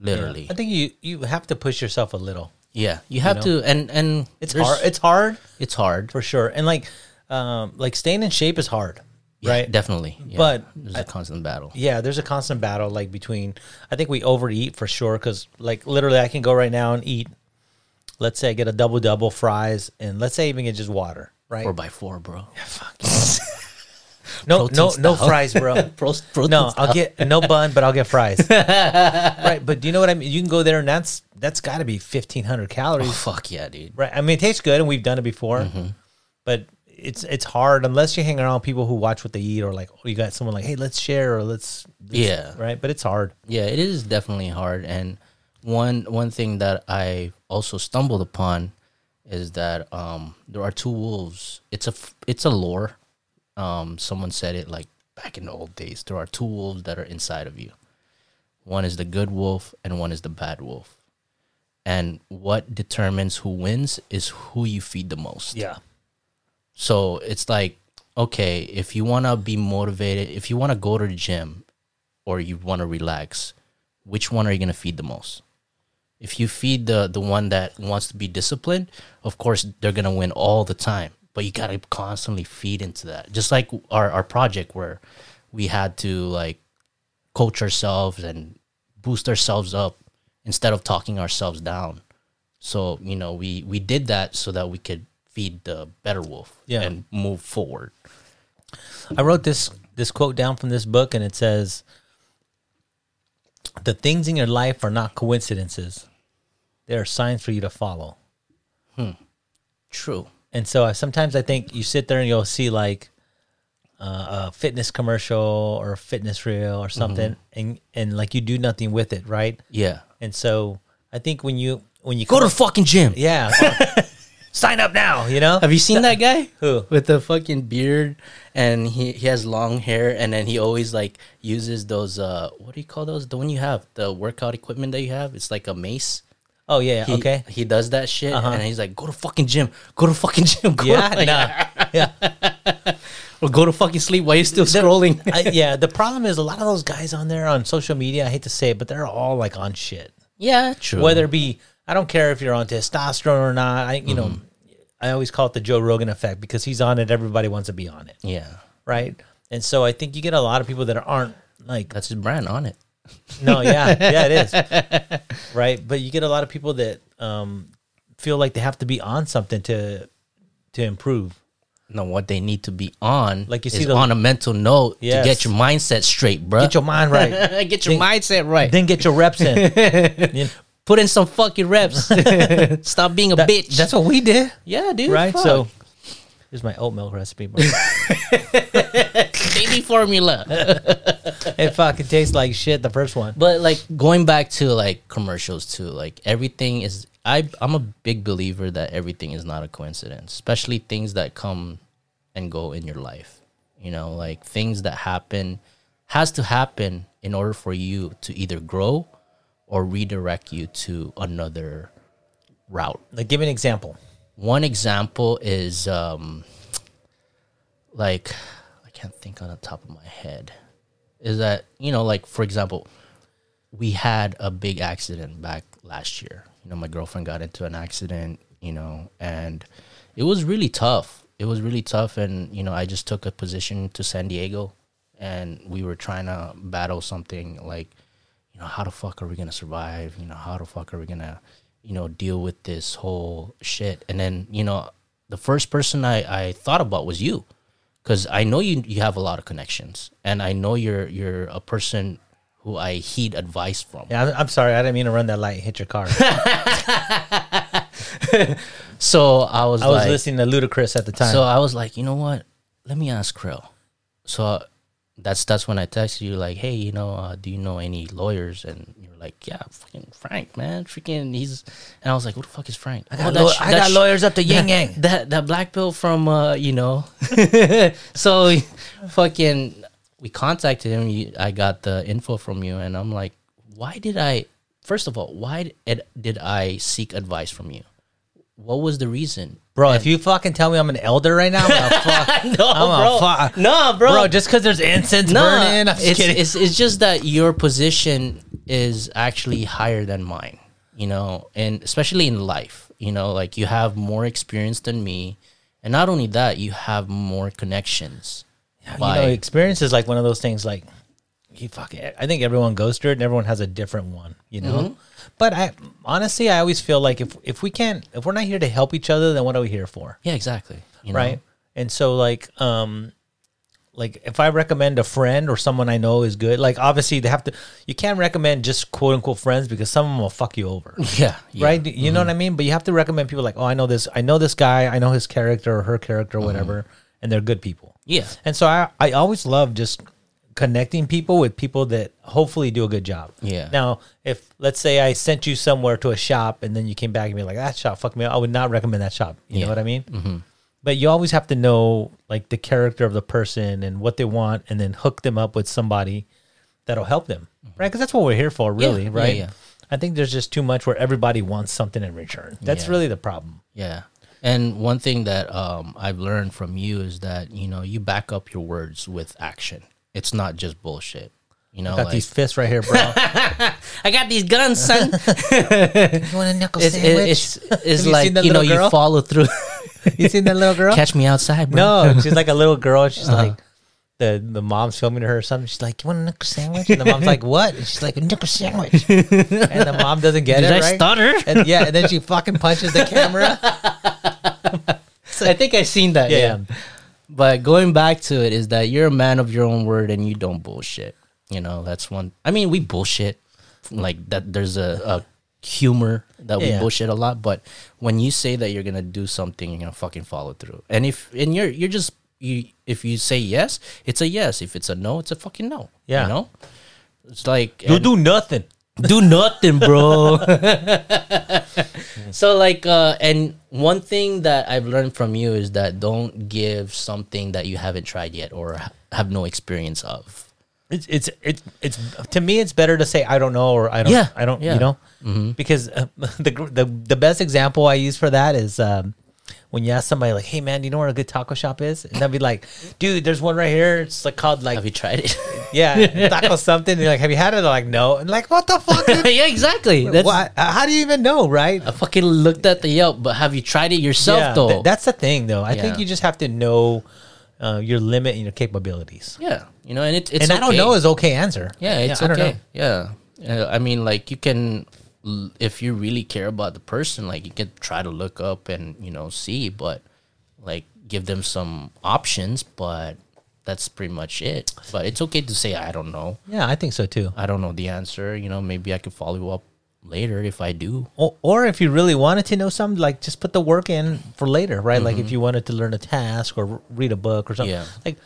Literally. I think you you have to push yourself a little. Yeah, you have to and and It's hard. It's hard it's hard. for sure, and like um like staying in shape is hard, Yeah, right? Definitely. Yeah. But there's a constant battle. Yeah, there's a constant battle like between. I think we overeat for sure because like literally, I can go right now and eat. Let's say I get a double double fries, and let's say even get just water, right? Four by four, bro. Yeah. Fuck. No, *laughs* no, protein no style. fries, bro. *laughs* Pro- protein no, style. I'll get no bun, but I'll get fries. *laughs* right, but do you know what I mean? You can go there, and that's that's got to be fifteen hundred calories, Oh, fuck yeah, dude. right? I mean, it tastes good, and we've done it before, Mm-hmm. but it's it's hard unless you hang around people who watch what they eat, or like you got someone like, hey, let's share, or let's, let's- Yeah. right. But it's hard. Yeah, it is definitely hard. And one one thing that I also stumbled upon is that um, there are two wolves. It's a it's a lore. Um, someone said it like back in the old days. There are two wolves that are inside of you. One is the good wolf, and one is the bad wolf. And what determines who wins is who you feed the most. Yeah. So it's like, okay, if you want to be motivated, if you want to go to the gym or you want to relax, which one are you going to feed the most? If you feed the the one that wants to be disciplined, of course they're going to win all the time. But you got to constantly feed into that. Just like our our project where we had to like coach ourselves and boost ourselves up instead of talking ourselves down. So, you know, we we did that so that we could feed the better wolf Yeah. and move forward. I wrote this this quote down from this book, and it says, "The things in your life are not coincidences; they are signs for you to follow." Hmm. True. And so I, sometimes I think you sit there and you'll see like uh, a fitness commercial or a fitness reel or something, and and like you do nothing with it, right? Yeah. And so I think when you when you Go to the fucking gym. yeah, *laughs* sign up now. You know, Have you seen that guy? *laughs* Who? With the fucking beard and he, he has long hair and then he always like uses those uh what do you call those? The one you have, the workout equipment that you have. It's like a mace. oh yeah, He, okay, He does that shit Uh-huh. and he's like, Go to fucking gym. Go to fucking gym. *laughs* Go yeah, to, like, nah, *laughs* yeah. Or go to fucking sleep while you're still scrolling. I, yeah, the problem is a lot of those guys on there on social media. I hate to say it, but they're all like on shit. yeah, true. Whether it be, I don't care if you're on testosterone or not. I, you know, I always call it the Joe Rogan effect because he's on it. Everybody wants to be on it, Yeah. right? And so I think you get a lot of people that aren't like, That's his brand on it. no, yeah, *laughs* yeah, it is, right? But you get a lot of people that um, feel like they have to be on something to to improve. know what they need to be on. Like you is see the- on a mental note Yes. to get your mindset straight, bro. Get your mind right. *laughs* get your Think- mindset right. then get your reps in. *laughs* You- Put in some fucking reps. *laughs* Stop being a that- bitch. That's what we did, yeah, dude. right? fuck. So here's my oat milk recipe. Bro. *laughs* baby formula. *laughs* it fucking tastes like shit. The first one. But like going back to like commercials too, like everything is I I'm a big believer that everything is not a coincidence, especially things that come and go in your life. You know, like things that happen has to happen in order for you to either grow or redirect you to another route. Like, give an example. One example is um like I can't think on the top of my head. Is that, you know, like for example, we had a big accident back last year. You know, my girlfriend got into an accident, you know, and it was really tough. It was really tough and, you know, I just took a position to San Diego and we were trying to battle something like you know, how the fuck are we gonna survive? You know, how the fuck are we gonna, you know, deal with this whole shit? And then, you know, the first person I, I thought about was you, because I know you you have a lot of connections, and I know you're you're a person who I heed advice from. Yeah, I'm, I'm sorry. I didn't mean to run that light and hit your car. *laughs* *laughs* So I was I was like, listening to Ludacris at the time. So I was like, you know what? Let me ask Crail. So that's that's when I texted you like, hey, you know, uh, do you know any lawyers? And you're like, yeah, fucking Frank, man, freaking he's. And I was like, who the fuck is Frank? I got, law- I got lawyers up to *laughs* yin yang. That that black bill from uh, you know. *laughs* so fucking we contacted him. You, I got the info from you, and I'm like, why did I? First of all, why did, did I seek advice from you? What was the reason? Bro, if you fucking tell me I'm an elder right now, I'm gonna *laughs* fuck. No, I'm bro. gonna fuck. No, bro. Bro, just because there's incense No, burning, I'm just it's, kidding. it's it's just that your position is actually higher than mine, you know, and especially in life, you know, like you have more experience than me, and not only that, you have more connections. you by- know, experience is like one of those things. Like, you fucking. I think everyone goes through it, and everyone has a different one. You know. Mm-hmm. But I honestly, I always feel like if if we can't, if we're not here to help each other, then what are we here for? yeah, exactly. You know? right and so like um like if i recommend a friend or someone i know is good like obviously they have to you can't recommend just quote unquote friends because some of them will fuck you over *laughs* Yeah, yeah. right you know what i mean but you have to recommend people like oh i know this i know this guy i know his character or her character or Mm-hmm. whatever and they're good people Yeah, and so i i always love just connecting people with people that hopefully do a good job Yeah. now if let's say i sent you somewhere to a shop and then you came back and be like that shop fuck me up," i would not recommend that shop you know what i mean mm-hmm. but you always have to know like the character of the person and what they want and then hook them up with somebody that'll help them right because that's what we're here for really Mm-hmm. yeah, right yeah. i think there's just too much where everybody wants something in return that's Yeah. really the problem Yeah. And one thing that um, I've learned from you is that, you know, you back up your words with action. It's not just bullshit. You know, I got like, these fists right here bro *laughs* I got these guns, son. *laughs* you want a knuckle it's, it- it's, it's you like, seen you know, girl? you follow through. *laughs* you seen that little girl Catch me outside, bro. no she's like a little girl she's Uh-huh. like the, the mom's filming her or something. She's like, "You want a knuckle sandwich?" And the mom's like, "What?" And she's like, "A knuckle sandwich." and the mom doesn't get Did it. Did I right? stutter? And yeah, and then she fucking punches the camera. So I think I seen that. Yeah. Yeah. But going back to it is that you're a man of your own word and you don't bullshit. You know, that's one. I mean, we bullshit like that. There's a, a humor that we Yeah. bullshit a lot, but when you say that you're gonna do something, you're gonna fucking follow through. And if and you're you're just you if you say yes, it's a yes. If it's a no, it's a fucking no. Yeah. You know, it's like You do nothing. Do nothing, bro. *laughs* so like uh and one thing that I've learned from you is that don't give something that you haven't tried yet or ha- have no experience of. It's it's it's it's to me. It's better to say I don't know or I don't. Yeah, I don't. yeah. You know, because uh, *laughs* the the the best example I use for that is um, when you ask somebody like, "Hey man, do you know where a good taco shop is?" And they'll be like, "Dude, there's one right here. It's like called like Have you tried it? *laughs* yeah taco something." And you're like, "Have you had it?" They're like, "No." And like, what the fuck? *laughs* yeah, exactly. That's Why- how do you even know, right? I fucking looked at the Yelp, but have you tried it yourself yeah, though? th- that's the thing, though. I think you just have to know uh, your limit and your capabilities. yeah, you know, and it, it's and I don't know is okay answer. Yeah, it's I don't okay. Yeah, uh, I mean, like you can, if you really care about the person, like you can try to look up and you know see, but like give them some options, but that's pretty much it. But it's okay to say I don't know. Yeah, I think so too. I don't know the answer. You know, maybe I could follow up later if I do. Or, or if you really wanted to know something, like just put the work in for later, right? Like if mm-hmm. you wanted to learn a task or read a book or something. Yeah. Like,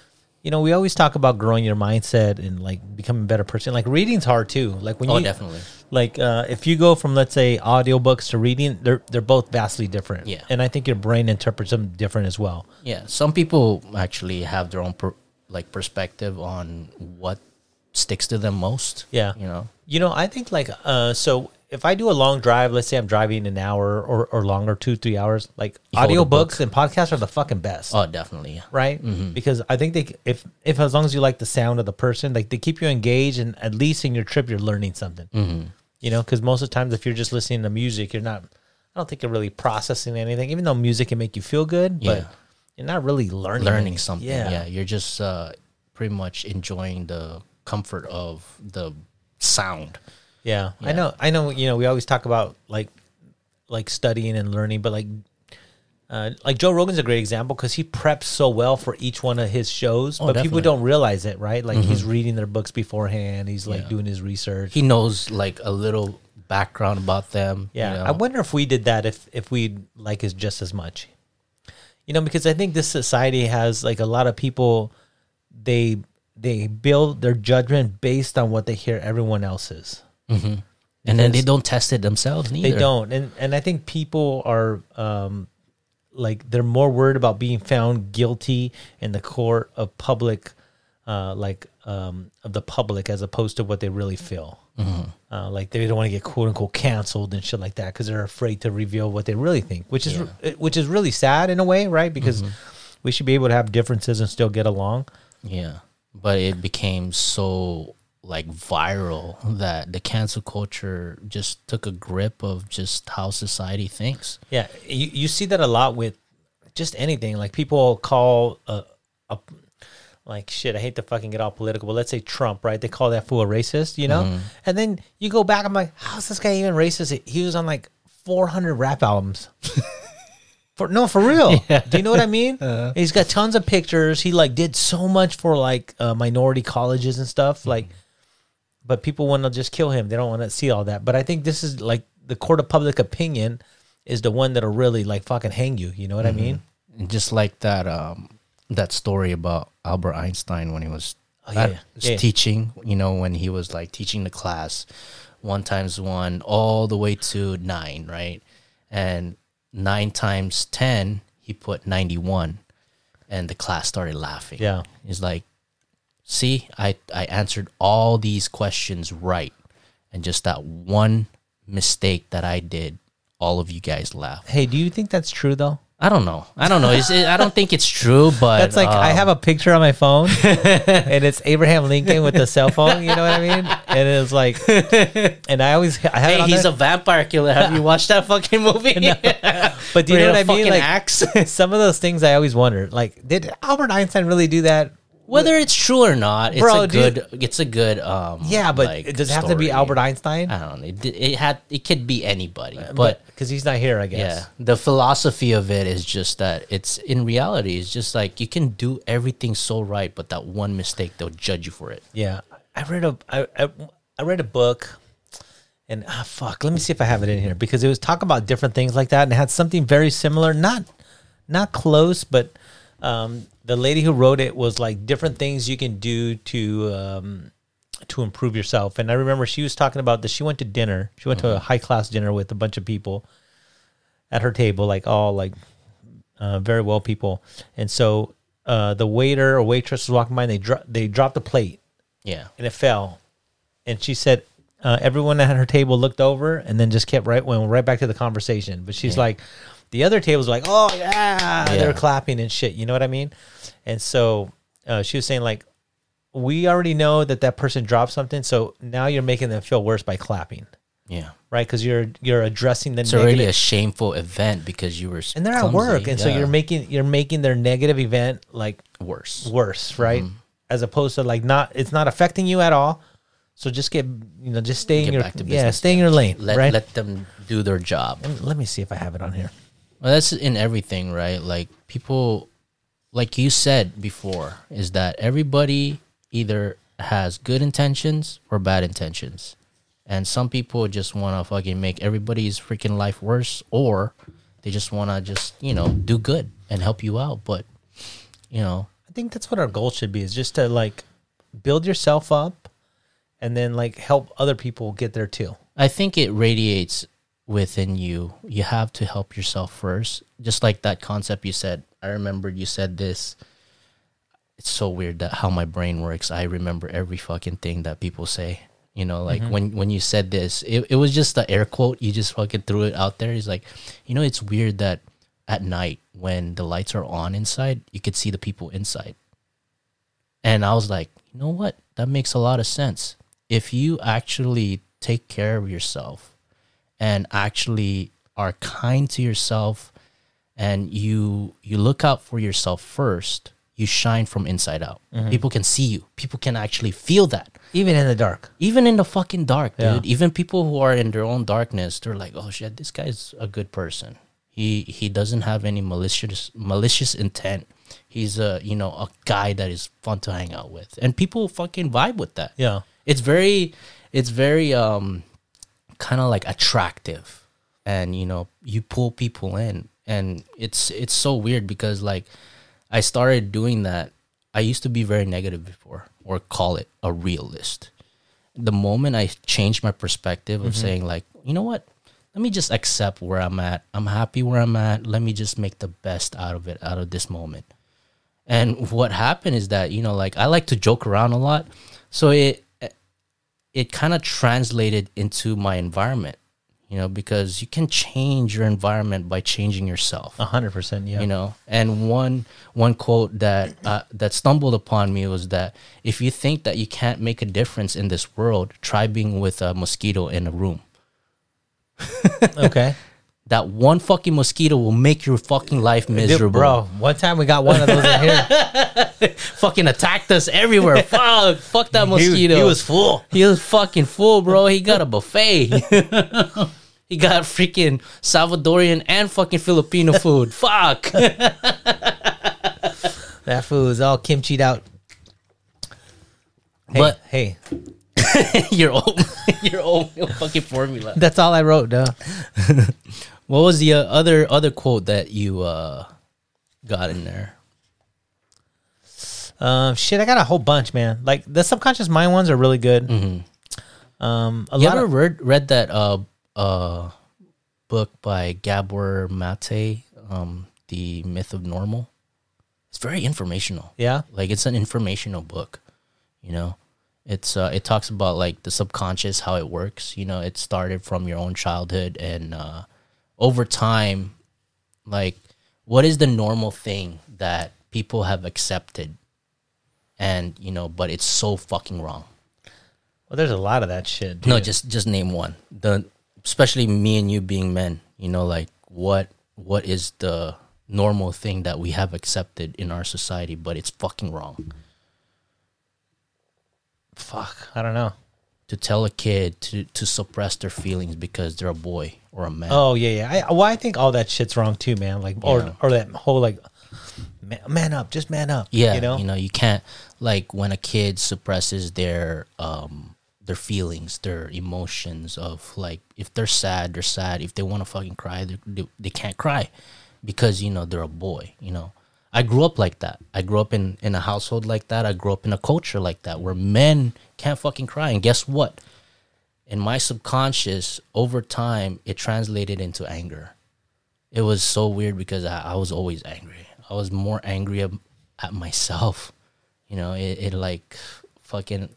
you know, we always talk about growing your mindset and like becoming a better person. Like reading's hard too. Like when Oh, you definitely. Like uh, if you go from let's say audiobooks to reading, they're they're both vastly different. Yeah. And I think your brain interprets them different as well. Yeah, some people actually have their own per, like perspective on what sticks to them most. Yeah. you know. You know, I think like uh so if I do a long drive, let's say I'm driving an hour or, or longer, two, three hours, like You audiobooks and podcasts are the fucking best. Oh, definitely. Yeah. right? Because I think they if if as long as you like the sound of the person, like they keep you engaged, and at least in your trip you're learning something. Mm-hmm. You know, because most of the times if you're just listening to music, you're not. I don't think you're really processing anything, even though music can make you feel good, but you're not really learning Learning something. Yeah, Yeah. you're just uh, pretty much enjoying the comfort of the sound. Yeah, I know. I know. You know, we always talk about like like studying and learning, but like uh, like Joe Rogan's a great example because he preps so well for each one of his shows, but people Oh, definitely. Mm-hmm. don't realize it, right? Like he's reading their books beforehand. He's like Yeah. doing his research. He knows like a little background about them. you Yeah, know? I wonder if we did that if if we like is just as much. You know, because I think this society has like a lot of people they they build their judgment based on what they hear everyone else's. and then they don't test it themselves neither. They don't. And and I think people are um like they're more worried about being found guilty in the court of public uh like um of the public as opposed to what they really feel. Uh, like they don't want to get quote unquote canceled and shit like that because they're afraid to reveal what they really think, which is Yeah. which is really sad in a way, right? Because we should be able to have differences and still get along. Yeah. But it became so like viral that the cancel culture just took a grip of just how society thinks. Yeah, you, you see that a lot with just anything. Like people call a, a like shit. I hate to fucking get all political, but let's say Trump, right? They call that fool a racist, you know. Mm-hmm. And then you go back. I'm like, how's this guy even racist? He was on like 400 rap albums. *laughs* For, no, for real. Do you know what I mean? *laughs* Uh-huh. He's got tons of pictures. He like did so much for like uh, minority colleges and stuff. Like, mm-hmm. But people want to just kill him. They don't want to see all that. But I think this is like the court of public opinion is the one that'll really like fucking hang you. You know what I mean? And just like that um that story about Albert Einstein when he was, Oh, yeah, Yeah. teaching, you know, when he was like teaching the class one times one all the way to nine, right? And nine times ten, he put ninety one. And the class started laughing. Yeah. He's like, see, I, I answered all these questions right. And just that one mistake that I did, all of you guys laughed. Hey, do you think that's true though? I don't know. I don't know. It, I don't think it's true, *laughs* but That's like I um, have a picture on my phone, *laughs* and it's Abraham Lincoln with the cell phone. You know what I mean? And it's like, *laughs* and I always I have it Hey, he's there. a vampire killer. Have you watched that fucking movie? But do you know what I mean? Like axe. some of those things I always wonder. Like, did Albert Einstein really do that? Whether it's true or not, it's Bro, a dude. good. It's a good. Um, Yeah, but like, does it have to be story. Albert Einstein? I don't know. It, it had. It could be anybody, but But because he's not here, I guess. Yeah, the philosophy of it is just that it's in reality. It's just like you can do everything so right, but that one mistake they'll judge you for it. Yeah, I read a I, I, I read a book, and ah fuck, let me see if I have it in here because it was talking about different things like that, and it had something very similar, not not close, but um, the lady who wrote it was like different things you can do to um, to improve yourself. And I remember she was talking about that. She went to dinner. She went to a high class dinner with a bunch of people at her table, like all like uh, very well people. And so uh, the waiter or waitress was walking by, and they dro- they dropped the plate Yeah, and it fell. And she said uh, everyone at her table looked over and then just kept right went right back to the conversation. But she's like, the other tables were like, oh yeah, they're clapping and shit. You know what I mean? And so uh, she was saying like, we already know that that person dropped something, so now you're making them feel worse by clapping, yeah. right? Because you're you're addressing the It's negative. already a shameful event because you were and they're at work, and so you're making you're making their negative event like worse. worse, right? Mm-hmm. As opposed to like not, it's not affecting you at all. So just get, you know, just stay in your, yeah, stay in your lane, Let right? let them do their job. Let me see if I have it on here. Well, that's in everything, right? Like people like you said before, is that everybody either has good intentions or bad intentions. And some people just want to fucking make everybody's freaking life worse, or they just want to just, you know, do good and help you out. But, you know, I think that's what our goal should be is just to like build yourself up and then like help other people get there too. I think it radiates within you. You have to help yourself first. Just like that concept you said. I remember you said this. It's so weird that how my brain works. I remember every fucking thing that people say. You know, like mm-hmm. when when you said this, it, it was just the air quote. You just fucking threw it out there. He's like, you know, it's weird that at night when the lights are on inside, you could see the people inside. And I was like, you know what? That makes a lot of sense. If you actually take care of yourself and actually are kind to yourself and you you look out for yourself first, you shine from inside out. People can see you. People can actually feel that. Even in the dark. Even in the fucking dark, Yeah. dude. Even people who are in their own darkness, they're like, "Oh shit, this guy's a good person. He he doesn't have any malicious malicious intent. He's a you know a guy that is fun to hang out with, and people fucking vibe with that. Yeah. It's very, it's very um, kind of like attractive, and you know you pull people in, and it's it's so weird because like I started doing that. I used to be very negative before, or call it a realist. The moment I changed my perspective of mm-hmm. saying like, you know what, let me just accept where I'm at. I'm happy where I'm at. Let me just make the best out of it, out of this moment. And what happened is that you know, like I like to joke around a lot, so it it kind of translated into my environment, you know, because you can change your environment by changing yourself A hundred percent. Yeah. you know and one one quote that uh, that stumbled upon me was that if you think that you can't make a difference in this world try being with a mosquito in a room *laughs* okay. That one fucking mosquito will make your fucking life miserable. bro, one time we got one of those in here. *laughs* fucking attacked us everywhere. *laughs* Fuck fuck that mosquito He, was full. he was fucking full bro. He got a buffet. *laughs* He got freaking salvadorian and fucking filipino food. Fuck. That food was all kimchied out. Hey, But- hey, your old your own fucking formula. That's all I wrote, duh. What was the uh, other other quote that you uh, got in there? Um, shit, I got a whole bunch, man. Like the subconscious mind ones are really good. Um, a You lot ever of read read that uh uh book by Gabor Mate, um, The Myth of Normal? It's very informational. yeah, Like it's an informational book, you know. It's uh, it talks about like the subconscious, how it works. You know, it started from your own childhood, and uh, over time, like what is the normal thing that people have accepted, and you know, but it's so fucking wrong. well, there's a lot of that shit. No, just just name one. The especially me and you being men, you know, like what what is the normal thing that we have accepted in our society, but it's fucking wrong. fuck. I don't know. To tell a kid to to suppress their feelings because they're a boy or a man. Oh yeah, yeah. I, well, I think all that shit's wrong too, man. Like, Yeah. or or that whole like, man, man up, just man up. yeah, you know. you can't like when a kid suppresses their um their feelings, their emotions of like if they're sad, they're sad. If they want to fucking cry, they, they they can't cry because you know they're a boy. You know, I grew up like that. I grew up in in a household like that. I grew up in a culture like that where men can't fucking cry. And guess what? In my subconscious, over time, it translated into anger. It was so weird because I, I was always angry. I was more angry ab- at myself. You know, it, it like fucking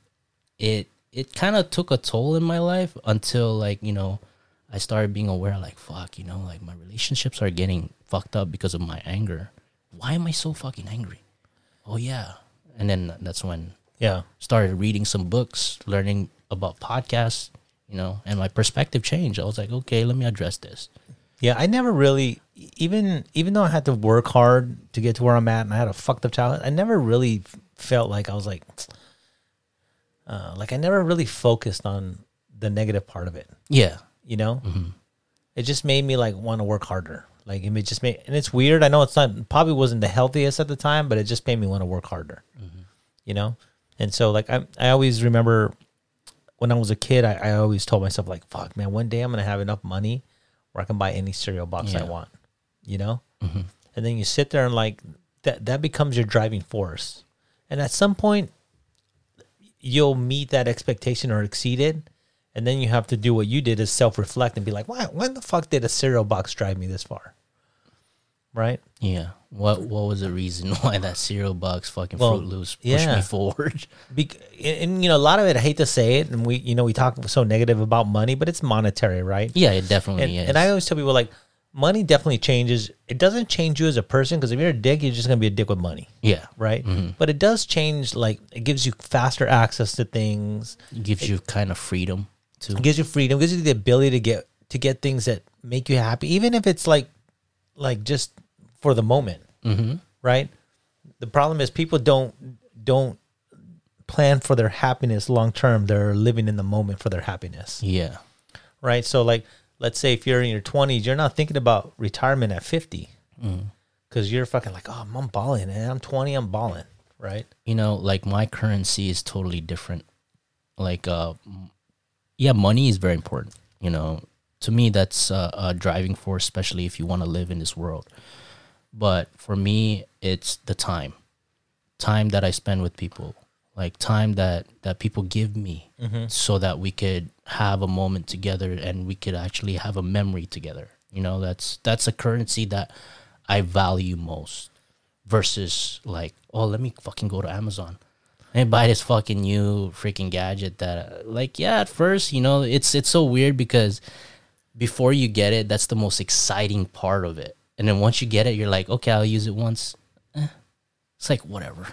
it it kind of took a toll in my life until like, you know, I started being aware like fuck, you know, like my relationships are getting fucked up because of my anger. Why am I so fucking angry? Oh yeah. And then that's when Yeah. started reading some books, learning about podcasts, you know, and my perspective changed. I was like, okay, let me address this. Yeah, I never really even even though I had to work hard to get to where I'm at and I had a fucked up childhood, I never really felt like I was like *tsk* uh like I never really focused on the negative part of it, Yeah. you know? It just made me like want to work harder. Like it just made, and it's weird. I know it's not probably wasn't the healthiest at the time, but it just made me want to work harder. You know, and so like I I always remember when I was a kid, I, I always told myself like, "Fuck, man, one day I'm gonna have enough money where I can buy any cereal box I want." You know, mm-hmm. and then you sit there and like that that becomes your driving force, and at some point you'll meet that expectation or exceed it. And then you have to do what you did is self reflect and be like, why, when the fuck did a cereal box drive me this far? Right? Yeah. What What was the reason *laughs* why that cereal box fucking Well, Froot Loops pushed yeah. me forward? *laughs* And, you know, a lot of it, I hate to say it, and we, you know, we talk so negative about money, but it's monetary, right? yeah, it definitely And, is. and I always tell people, like, money definitely changes. It doesn't change you as a person because if you're a dick, you're just going to be a dick with money, yeah, right? Mm-hmm. But it does change, like, it gives you faster access to things. it gives you kind of freedom too. It gives you freedom, gives you the ability to get to get things that make you happy, even if it's like like just for the moment, Mm-hmm. right? The problem is people don't don't plan for their happiness long term. They're living in the moment for their happiness, Yeah, right? So like, let's say if you're in your twenties, you're not thinking about retirement at fifty because you're fucking like, oh, I'm balling, and I'm twenty, I'm balling, right? you know, like my currency is totally different. Like, uh, yeah, money is very important. You know, to me, that's uh, a driving force, especially if you want to live in this world. But for me, it's the time, time that I spend with people, like time that that people give me, mm-hmm. so that we could have a moment together and we could actually have a memory together. You know, that's that's a currency that I value most versus like, oh, let me fucking go to Amazon and buy this fucking new freaking gadget that like yeah at first you know it's it's so weird because before you get it that's the most exciting part of it and then once you get it you're like okay i'll use it once Eh. it's like whatever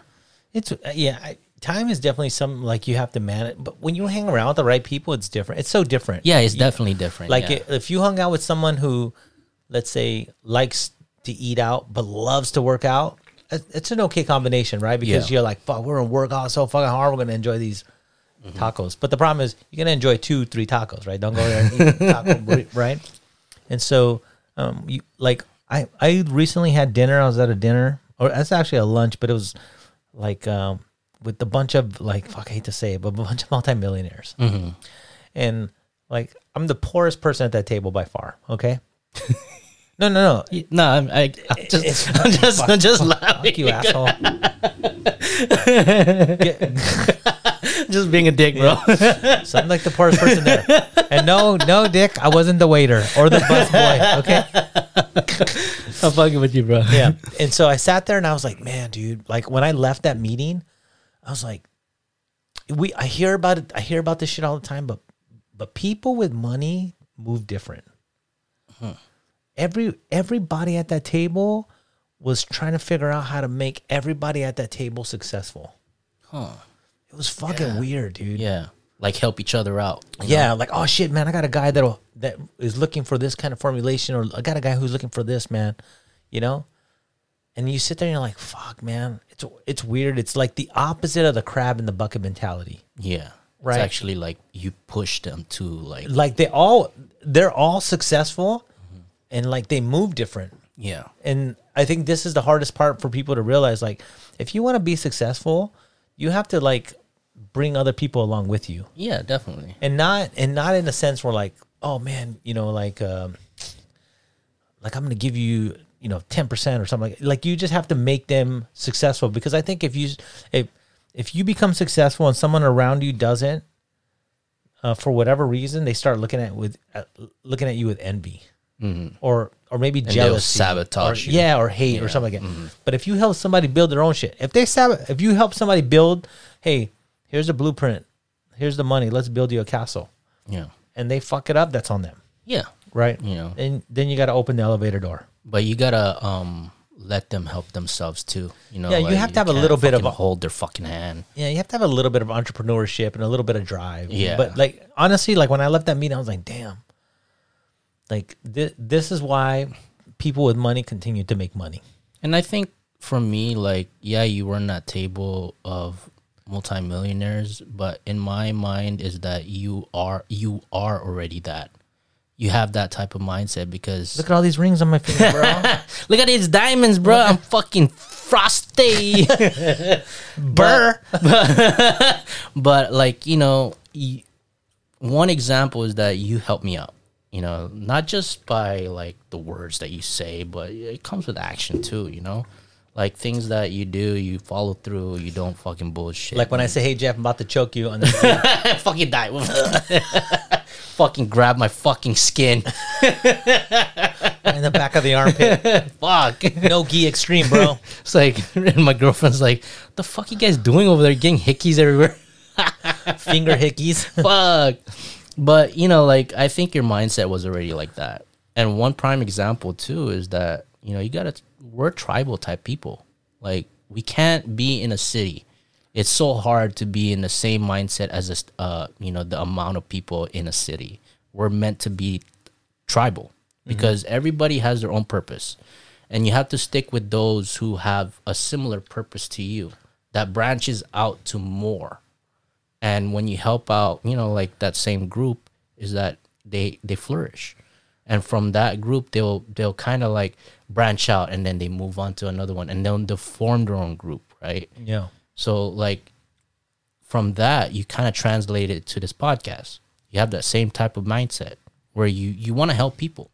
It's uh, yeah. I, time is definitely something like you have to manage. But when you hang around with the right people, it's different. It's so different. yeah it's definitely different Like yeah. if you hung out with someone who, let's say, likes to eat out but loves to work out, it's an okay combination, right? Because Yeah. you're like, fuck, we're gonna work out so fucking hard. We're gonna enjoy these Mm-hmm. tacos. But the problem is, you're gonna enjoy two, three tacos, right? Don't go there and eat taco, *laughs* right? And so, um, you like I I recently had dinner. I was at a dinner, or that's actually a lunch, but it was like um with a bunch of like fuck, I hate to say it, but a bunch of multimillionaires Mm-hmm. and like I'm the poorest person at that table by far. Okay. no, no, no. *laughs* No I'm, I, I'm *laughs* just i'm just i'm just laughing Fuck you, asshole. *laughs* *laughs* just being a dick bro So I'm like the poorest person there. And no, no, Dick, I wasn't the waiter or the bus boy. Okay. *laughs* i'm fucking with you bro Yeah. And so I sat there and I was like, man, dude, like when I left that meeting, I was like, we I hear about it, I hear about this shit all the time, but but people with money move different. Every everybody at that table was trying to figure out how to make everybody at that table successful. huh It was fucking weird, dude. yeah like help each other out you know? Yeah, like oh shit, man, I got a guy that'll that is looking for this kind of formulation, or I got a guy who's looking for this, man. You know, and you sit there and you're like, fuck, man, it's it's weird. It's like the opposite of the crab in the bucket mentality. yeah Right. it's actually like you push them to like Like they all they're all successful, mm-hmm. and like they move different. yeah And I think this is the hardest part for people to realize. Like, if you want to be successful, you have to like bring other people along with you. yeah definitely. And not and not in a sense where like oh man you know like um like i'm gonna give you you know 10% or something like like you just have to make them successful. Because i think if you if if you become successful and someone around you doesn't uh, for whatever reason they start looking at with uh, looking at you with envy. Or or maybe they'll jealousy sabotage or, yeah or hate or something like that. But if you help somebody build their own shit if they sab- if you help somebody build hey here's a blueprint. Here's the money. Let's build you a castle. Yeah. And they fuck it up, that's on them, yeah. Right? You know. and then you got to open the elevator door. but you gotta um let them help themselves too you know Yeah, you have to have a little bit of a- hold their fucking hand. Yeah, you have to have a little bit of entrepreneurship and a little bit of drive. Yeah. but like honestly, like when I left that meeting, I was like, damn, like thi- this is why people with money continue to make money. And I think for me, like, yeah, you were in that table of multimillionaires, but in my mind is that you are you are already that. you have that type of mindset because Look at all these rings on my finger, bro. *laughs* look at these diamonds, bro. I'm fucking frosty. *laughs* Burr. *laughs* but like you know one example is that you helped me out you know not just by like the words that you say but it comes with action too you know like things that you do you follow through you don't fucking bullshit Like when I say, "Hey Jeff, I'm about to choke you," on the fucking die *laughs* fucking grab my fucking skin in the back of the armpit. *laughs* fuck No gi extreme, bro. *laughs* it's like and my girlfriend's like the fuck you guys doing over there getting hickeys everywhere Finger hickeys. fuck. But you know, like I think your mindset was already like that. And one prime example too is that you know you gotta we're tribal type people. Like we can't be in a city. It's so hard to be in the same mindset as a uh you know the amount of people in a city. We're meant to be tribal because everybody has their own purpose, and you have to stick with those who have a similar purpose to you that branches out to more and when you help out you know like that same group is that they they flourish. And from that group they'll they'll kind of like branch out and then they move on to another one and then they'll form their own group right? Yeah. so like from that you kind of translate it to this podcast. You have that same type of mindset where you you want to help people.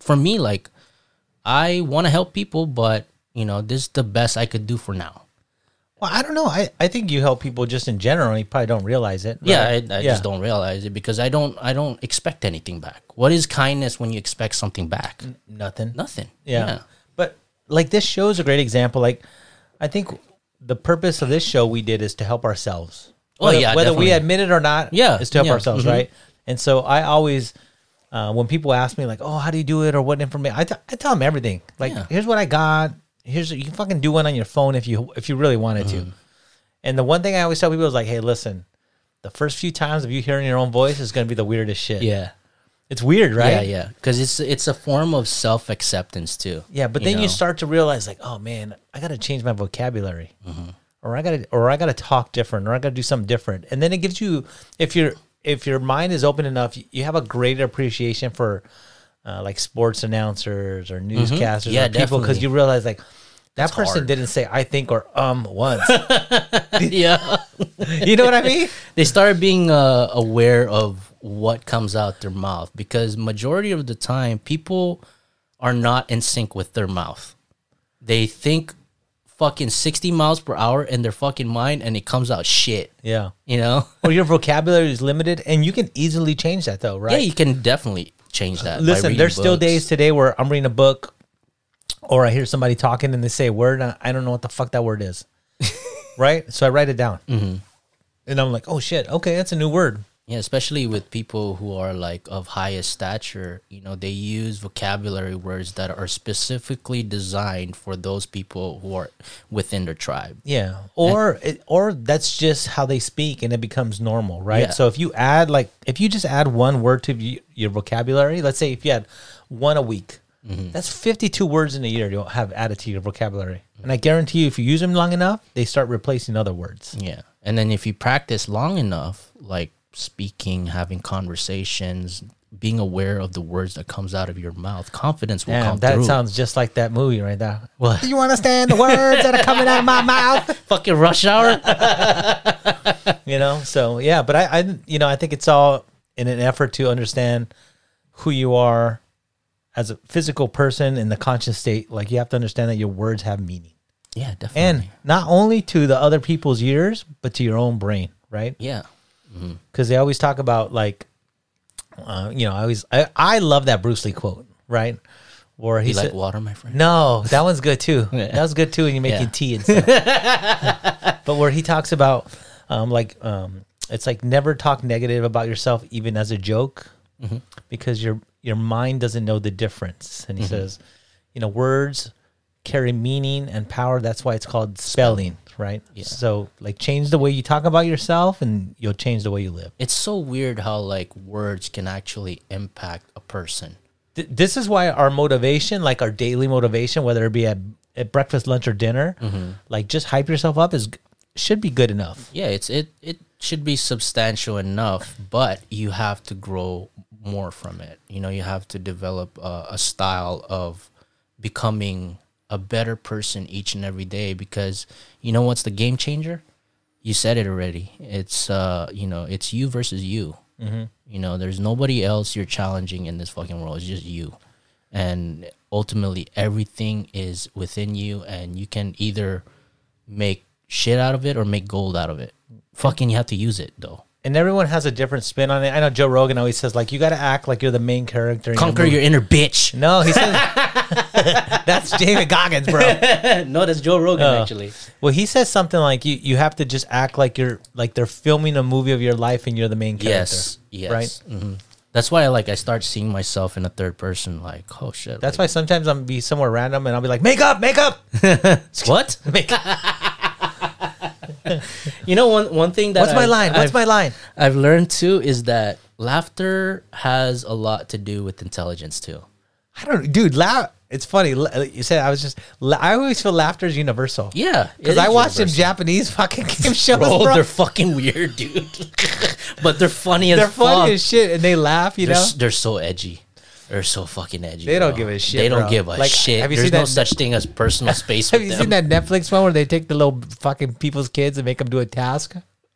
For me like i want to help people but you know this is the best i could do for now Well, I don't know. I, I think you help people just in general. You probably don't realize it. Yeah, I, right? I just don't realize it because I don't I don't expect anything back. What is kindness when you expect something back? nothing. Nothing. Yeah. But like this show is a great example. Like I think the purpose of this show we did is to help ourselves. Oh, Whether- yeah, whether we admit it or not, Yeah, is to help yeah, ourselves, mhm. right? And so I always, uh, when people ask me like, "Oh, how do you do it?" or "What information," I, t- I tell them everything. Like, Yeah. here's what I got. Here's you can fucking do one on your phone if you if you really wanted Mm-hmm. to. And the one thing I always tell people is like, "Hey, listen, the first few times of you hearing your own voice is going to be the weirdest shit. Yeah. It's weird, right? Yeah, yeah. Because it's it's a form of self acceptance too. Yeah, but then you know? start to realize like, oh man, I got to change my vocabulary, Mm-hmm. or I got to, or I got to talk different, or I got to do something different, and then it gives you, if you're, if your mind is open enough, you- you have a greater appreciation for, uh, like sports announcers or newscasters, Mm-hmm. Yeah, or people, because you realize like. That person hard. didn't say I think or um once. *laughs* yeah. *laughs* you know what I mean? they start being uh, aware of what comes out their mouth because majority of the time people are not in sync with their mouth. They think fucking 60 miles per hour in their fucking mind and it comes out shit, Yeah. you know? Or your vocabulary is limited, and you can easily change that though, right? Yeah, you can definitely change that. Listen, there's still days today where I'm reading a book or I hear somebody talking and they say a word and I don't know what the fuck that word is. *laughs* right? So I write it down. Mm-hmm. And I'm like, oh shit, okay, that's a new word. Yeah, especially with people who are like of highest stature, you know, they use vocabulary words that are specifically designed for those people who are within their tribe. Yeah. Or it, or that's just how they speak and it becomes normal, right? Yeah. So if you add like if you just add one word to your vocabulary, let's say if you had one a week, Mm-hmm. that's 52 words in a year you'll have added to your vocabulary. And I guarantee you if you use them long enough, they start replacing other words. Yeah. And then if you practice long enough, like speaking, having conversations, being aware of the words that comes out of your mouth, confidence will Damn, come that through. sounds just like that movie right there. *laughs* What? Do you understand the words that are coming out of my mouth? *laughs* fucking rush hour. *laughs* You know, so yeah, but I, I, you know, I think it's all in an effort to understand who you are as a physical person in the conscious state. Like you have to understand that your words have meaning, yeah, definitely. and not only to the other people's ears, but to your own brain, right? yeah. Because they always talk about like, uh, you know, I always, I, I love that Bruce Lee quote, right? Where he You said, like water, my friend? No, that one's good too. *laughs* That was good too when you're making Yeah. tea and stuff. *laughs* but where he talks about, um, like, um, it's like never talk negative about yourself, even as a joke, Mm-hmm. because your your mind doesn't know the difference. And he Mm-hmm. says, you know, words carry meaning and power. That's why it's called spelling, right? Yeah. So, like, change the way you talk about yourself, and you'll change the way you live. It's so weird how like words can actually impact a person. Th- this is why our motivation, like our daily motivation, whether it be at, at breakfast, lunch, or dinner, Mm-hmm. like just hype yourself up is should be good enough. Yeah, it's it it should be substantial enough, but you have to grow more from it. You know, you have to develop a, a style of becoming a better person each and every day because you know what's the game changer? You said it already. It's uh, you know, it's you versus you. You know, there's nobody else you're challenging in this fucking world. It's just you, and ultimately everything is within you, and you can either make shit out of it or make gold out of it. Fucking, you have to use it though. And everyone has a different spin on it. I know Joe Rogan always says like you got to act like you're the main character. in Conquer movie. your inner bitch. No, he says *laughs* *laughs* that's David Goggins, bro. *laughs* no, that's Joe Rogan Oh. actually. Well, he says something like you you have to just act like you're like they're filming a movie of your life and you're the main character. Yes, yes. Right. hmm That's why I like I start seeing myself in a third person. Like, oh shit. That's why sometimes I'm be somewhere random and I'll be like, make up, make up. What? Make up. You know, one one thing that What's my I've- line? What's I've, my line? I've learned too is that laughter has a lot to do with intelligence too. I don't, dude. Laugh. It's funny. You said I was just. I always feel laughter is universal. Yeah, Because I watched some. Japanese fucking *laughs* game shows, Bro, bro. they're fucking weird, dude. *laughs* but they're funny as They're funny fuck. as shit, and they laugh. You they're, know, they're so edgy. They're so fucking edgy. They don't bro. give a shit, They don't bro. give a Like, shit. have you There's seen no that- such thing as personal *laughs* space have you them. seen that Netflix one where they take the little fucking people's kids and make them do a task?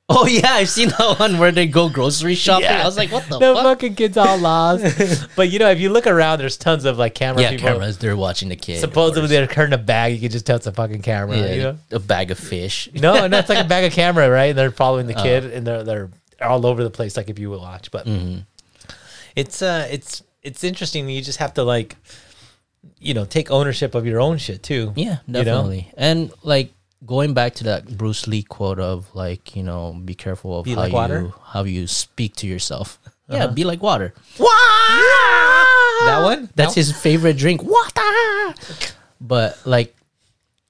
Oh yeah, I've seen that one where they go grocery shopping. I was like, what the, The fuck? fucking kids all lost. *laughs* but you know, if you look around, there's tons of like camera Yeah, people. cameras. They're watching the kid. Supposedly they're carrying a bag. You can just tell it's a fucking camera. yeah, You know? a bag of fish. No, no, it's like a bag of camera, right? And they're following Uh. the kid, and they're they're all over the place, like if you will watch. But Mm-hmm. it's uh, it's it's interesting. That you just have to like, you know, take ownership of your own shit too. Yeah, You know? definitely. And like going back to that Bruce Lee quote of like, you know, be careful of Be how like you water? Uh-huh. how you speak to yourself. Yeah, be like water. That one. That's That- his favorite drink. *laughs* Water. But like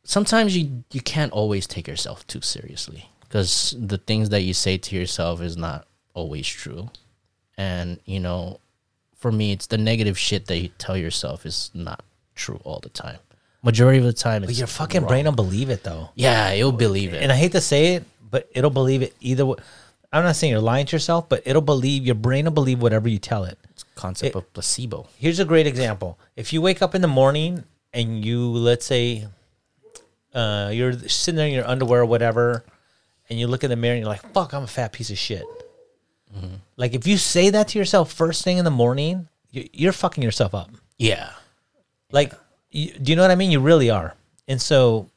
sometimes you you can't always take yourself too seriously because the things that you say to yourself is not always true. And you know, for me it's the negative shit that you tell yourself is not true all the time. Majority of the time it's But your fucking wrong. brain will believe it though. Yeah, it'll believe it. And I hate to say it, but it'll believe it either way. I'm not saying you're lying to yourself, but it'll believe your brain will believe whatever you tell it. It's concept of placebo. Here's a great example. If you wake up in the morning and you, let's say, uh, you're sitting there in your underwear or whatever, and you look in the mirror and you're like, fuck, I'm a fat piece of shit. Like, if you say that to yourself first thing in the morning, you- you're fucking yourself up. Yeah. Like, you, do you know what I mean? You really are. And so,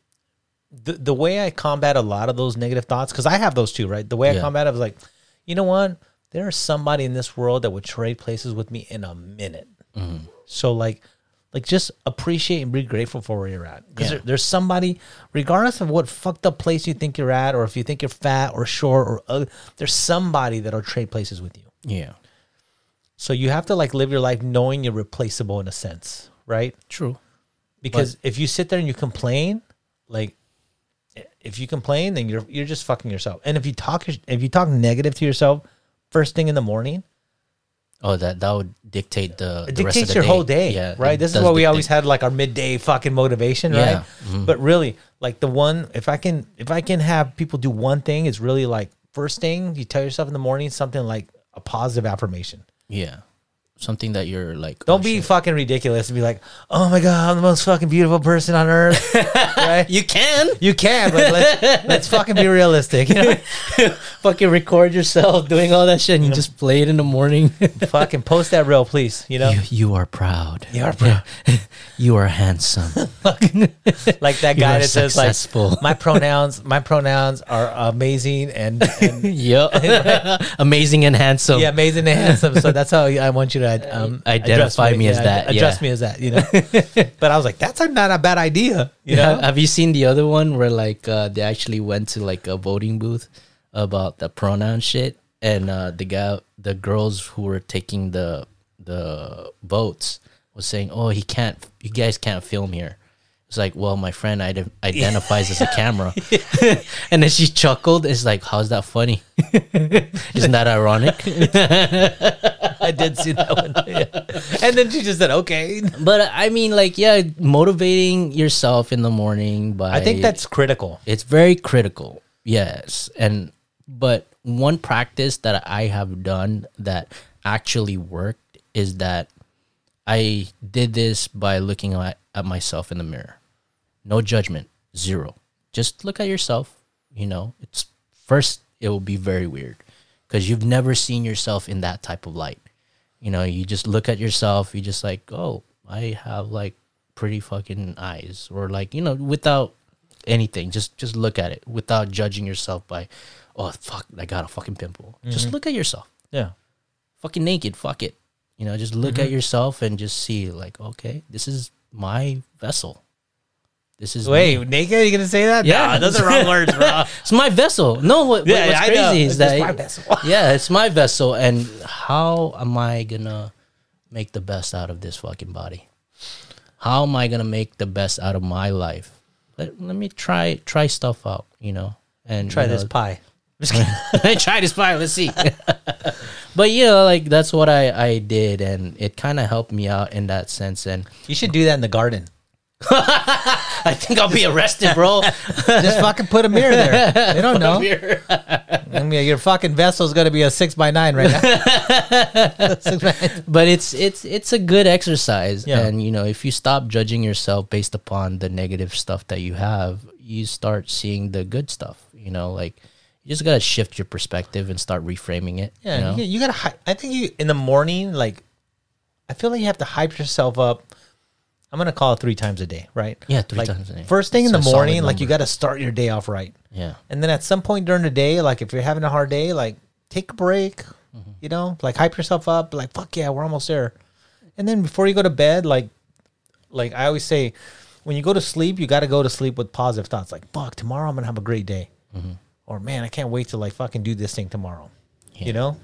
the the way I combat a lot of those negative thoughts, because I have those too, right? The way I Yeah. combat it was like, you know what? There is somebody in this world that would trade places with me in a minute. Mm-hmm. So like, like just appreciate and be grateful for where you're at. Because Yeah. there, there's somebody, regardless of what fucked up place you think you're at, or if you think you're fat or short or ugly, there's somebody that'll trade places with you. Yeah. So you have to like live your life knowing you're replaceable in a sense, right? True. Because if you sit there and you complain, like if you complain, then you're you're just fucking yourself. And if you talk if you talk negative to yourself first thing in the morning, Oh, that that would dictate the, it the rest of dictates the your day. whole day. Yeah. right. This is what we dictate. always had like our midday fucking motivation, right? Yeah. Mm-hmm. But really, like the one if I can if I can have people do one thing, is really like first thing you tell yourself in the morning something like a positive affirmation. Yeah. Something that you're like. Don't oh, be shit. fucking ridiculous and be like, "Oh my god, I'm the most fucking beautiful person on earth." *laughs* right? You can You can, but let's *laughs* let's fucking be realistic. You know, *laughs* fucking record yourself doing all that shit and you just play it in the morning. fucking post that reel, please. You know, you, you are proud. You are proud. you are handsome. like that guy that says successful. like, "My pronouns, my pronouns are amazing and, and yep. Amazing and handsome. yeah, amazing and handsome." So that's how I want you to um, Identify address me as yeah, that, Address yeah. me as that. You know, *laughs* but I was like, "That's not a bad idea." You know, Have you seen the other one where like uh, they actually went to like a voting booth about the pronoun shit, and uh, the guy, the girls who were taking the the votes was saying, "Oh, he can't. You guys can't film here." It's like, well, my friend ide- *laughs* identifies as a camera, *laughs* *laughs* and then she chuckled. It's like, how's that funny? Isn't that ironic? I did see that one. Yeah. And then she just said, "Okay." but I mean, like, yeah, motivating yourself in the morning by I think that's critical. it's very critical yes and but one practice that i have done that actually worked is that I did this by looking at, at myself in the mirror. No judgment, zero. Just look at yourself. You know, it's first, it will be very weird because you've never seen yourself in that type of light. You know, you just look at yourself, you just like, oh, I have like pretty fucking eyes, or like, you know, without anything, just just look at it without judging yourself by, oh fuck, I got a fucking pimple. Just mm-hmm. look at yourself Yeah. fucking naked. Fuck it. You know, just look at mm-hmm. yourself and just see, like, okay, this is my vessel. This is Wait, me. naked? You gonna say that? Yeah. Nah, those are wrong *laughs* words, bro. it's my vessel. No, what, Yeah, what's crazy is It's that my vessel. *laughs* yeah, it's my vessel, and how am I gonna make the best out of this fucking body? How am I gonna make the best out of my life? Let, let me try try stuff out, you know, and Try you this know, pie. *laughs* try this pie. Let's see. but you know, like that's what I I did, and it kind of helped me out in that sense. And You should do that in the garden. *laughs* I think I'll be arrested, bro. *laughs* Just fucking put a mirror there. They don't *laughs* know. I mean, your fucking vessel's gonna be a six by nine right now. Nine. but it's it's it's a good exercise, Yeah. and you know, if you stop judging yourself based upon the negative stuff that you have, you start seeing the good stuff. You know, like you just gotta shift your perspective and start reframing it. Yeah, you know? you, you gotta. I think you in the morning, like, I feel like you have to hype yourself up. I'm gonna call it three times a day, right? Yeah, three Like, times a day. First thing in the morning, like you got to start your day off right, yeah, and then at some point during the day, like if you're having a hard day, like take a break. Mm-hmm. You know, like hype yourself up. Like fuck yeah, we're almost there. And then before you go to bed, like, like I always say, when you go to sleep, you got to go to sleep with positive thoughts. Like fuck, tomorrow I'm gonna have a great day, Mm-hmm. or man, I can't wait to like fucking do this thing tomorrow. You know.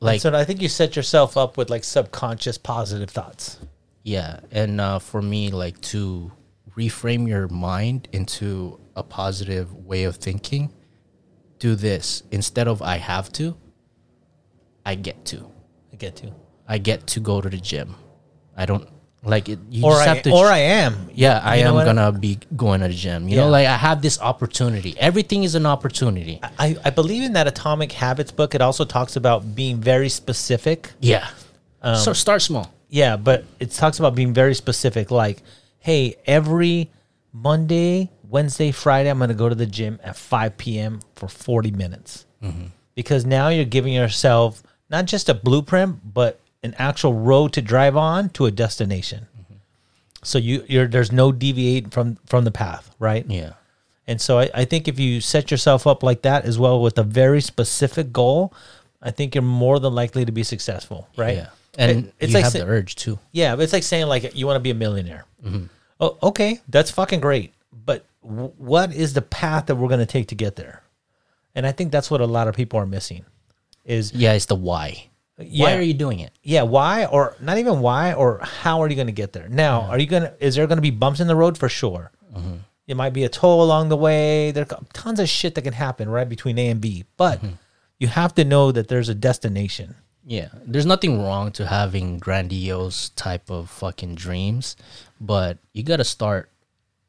like so I think you set yourself up with like subconscious positive thoughts. Yeah, and uh, for me, like to reframe your mind into a positive way of thinking, do this instead of I have to. I get to. I get to. I get to go to the gym. I don't like it. You Or just I, have to. or I am. yeah, I you am gonna be going to the gym. You Yeah. know, like I have this opportunity. Everything is an opportunity. I, I believe in that Atomic Habits book. It also talks about being very specific. Yeah. Um, so start small. Yeah, but it talks about being very specific. Like, hey, every Monday, Wednesday, Friday, I'm going to go to the gym at 5 p.m. for 40 minutes. Mm-hmm. Because now you're giving yourself not just a blueprint, but an actual road to drive on to a destination. Mm-hmm. So you, you're there's no deviate from from the path, right? Yeah. And so I, I think if you set yourself up like that as well with a very specific goal, I think you're more than likely to be successful, right? Yeah. And It- you have sa- the urge too. yeah, but it's like saying like you want to be a millionaire. Mm-hmm. Oh, okay, that's fucking great. But w- what is the path that we're going to take to get there? And I think that's what a lot of people are missing. Is Yeah, it's the why. Why are you doing it? yeah, why or not even why or how are you going to get there? Now, are you going to? Is there going to be bumps in the road for sure? Mm-hmm. It might be a toll along the way. There are tons of shit that can happen right between A and B, but Mm-hmm. you have to know that there's a destination. Yeah, there's nothing wrong to having grandiose type of fucking dreams, but you got to start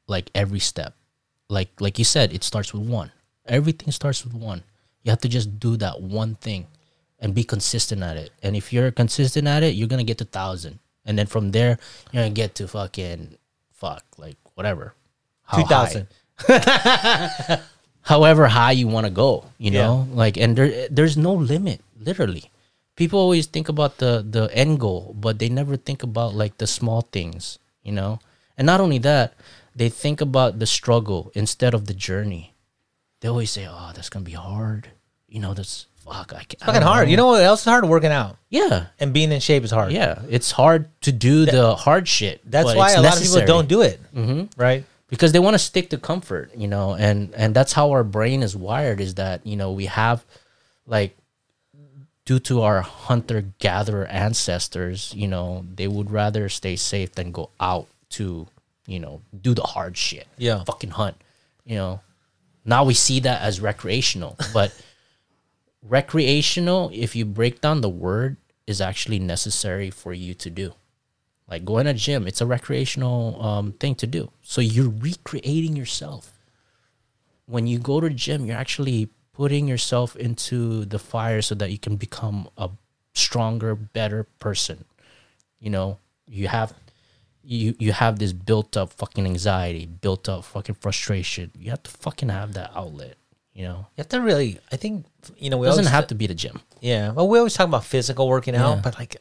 like every step. Like like you said, it starts with one. Everything starts with one. You have to just do that one thing and be consistent at it. And if you're consistent at it, you're going to get to 1000. And then from there, you're going to get to fucking fuck like whatever. How Two thousand. *laughs* however high you want to go, you Yeah. know? Like and there there's no limit, literally people always think about the the end goal but they never think about like the small things you know and not only that they think about the struggle instead of the journey they always say oh that's gonna be hard you know that's fuck i can't Fucking don't hard. You know what else is hard? Working out yeah and being in shape is hard. yeah it's hard to do the hard shit That's why a lot of people don't do it. Mm-hmm. Right? because they want to stick to comfort you know and and that's how our brain is wired is that you know we have like due to our hunter gatherer ancestors you know they would rather stay safe than go out to you know do the hard shit. Yeah. fucking hunt you know. Now we see that as recreational *laughs* but recreational if you break down the word is actually necessary for you to do. Like going to gym it's a recreational um, thing to do. So you're recreating yourself. When you go to gym you're actually putting yourself into the fire so that you can become a stronger better person You know, you have you you have this built up fucking anxiety, built up fucking frustration. You have to fucking have that outlet. You know, You have to really. I think you know we it doesn't have to be the gym. Yeah. Well, we always talk about physical working out, Yeah. but like,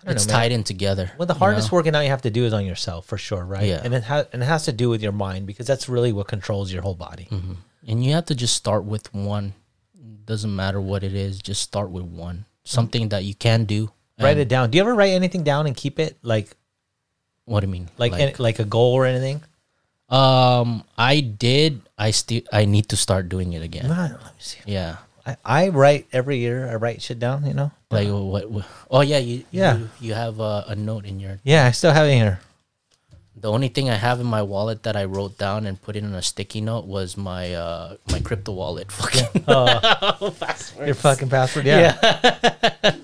I don't It's know, tied in together. Well, the you hardest know? working out you have to do is on yourself for sure, right? Yeah. And it has and it has to do with your mind because that's really what controls your whole body. Mm-hmm. And you have to just start with one. Doesn't matter what it is, just start with one. Something that you can do. Write it down. Do you ever write anything down and keep it like What do you mean? like like, like a goal or anything? um, I did. I still. I need to start doing it again. Let me see. Yeah. I, I write every year. I write shit down. You know. Like what, what? Oh yeah, you Yeah. You, you have a, a note in your. Yeah, I still have it here. The only thing I have in my wallet that I wrote down and put it in a sticky note was my uh my crypto wallet. *laughs* Fucking *laughs* Your fucking password. Yeah. *laughs*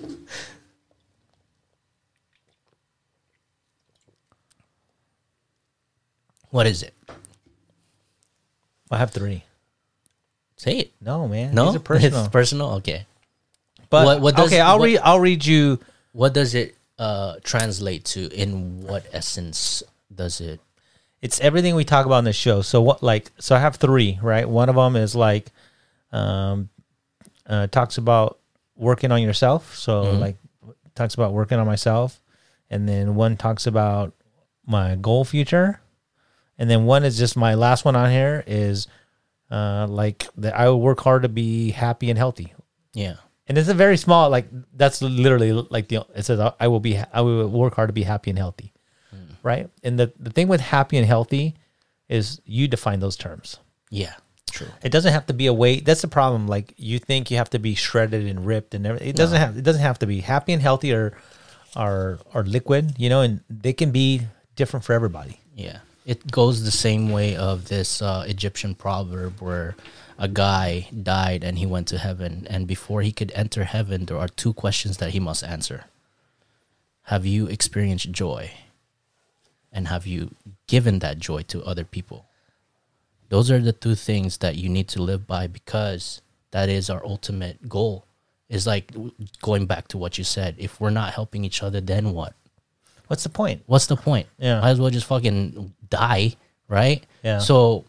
what is it? I have three. Say it. No, man. No, These are personal. It's personal. Okay. but what- what does- okay, I'll what- read. I'll read you. What does it uh translate to? In what essence does it? it's everything we talk about in this show. So what like so I have three, right? One of them is like um uh talks about working on yourself. So Mm-hmm. like talks about working on myself. And then one talks about my goal future. And then one is just my last one on here is uh like that I will work hard to be happy and healthy. Yeah. And it's a very small like that's literally like the it says I will be I will work hard to be happy and healthy. Right? And the the thing with happy and healthy is you define those terms. Yeah. True. It doesn't have to be a weight. That's the problem. Like you think you have to be shredded and ripped and everything. It doesn't have it doesn't have to be happy and healthy or are are liquid, you know, and they can be different for everybody. Yeah. It goes the same way of this uh, Egyptian proverb where a guy died and he went to heaven. And before he could enter heaven, there are two questions that he must answer Have you experienced joy? And have you given that joy to other people? Those are the two things that you need to live by because that is our ultimate goal. Is like going back to what you said. If we're not helping each other, then what? What's the point? what's the point? Yeah. Might as well just fucking die, right? Yeah. So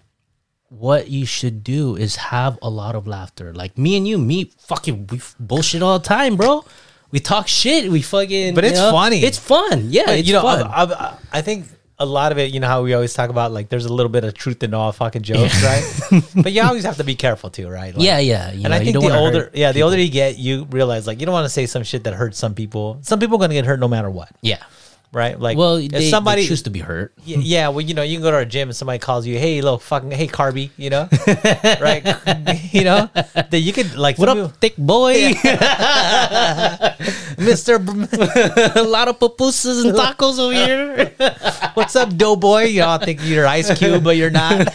what you should do is have a lot of laughter. Like me and you, me fucking we bullshit all the time, bro. We talk shit. We fucking. But you it's know? funny. It's fun. Yeah, But, it's you know, fun. I, I, I think a lot of it, you know, how we always talk about like there's a little bit of truth in all fucking jokes, right? *laughs* but you always have to be careful too, right? Like, yeah, yeah. You and know, I you think the older, yeah, the older you get, you realize like you don't want to say some shit that hurts some people. Some people are gonna get hurt no matter what, Yeah. Right? Like, Well, if they, somebody they choose to be hurt. Y- yeah, well, you know, you can go to our gym and somebody calls you, "Hey, little fucking, hey, Carby," you know, *laughs* right? *laughs* you know, that you could like, What up, thick boy? *laughs* Mister? a lot of pupusas and tacos over here. What's up, doughboy? You all think you're Ice Cube, but you're not.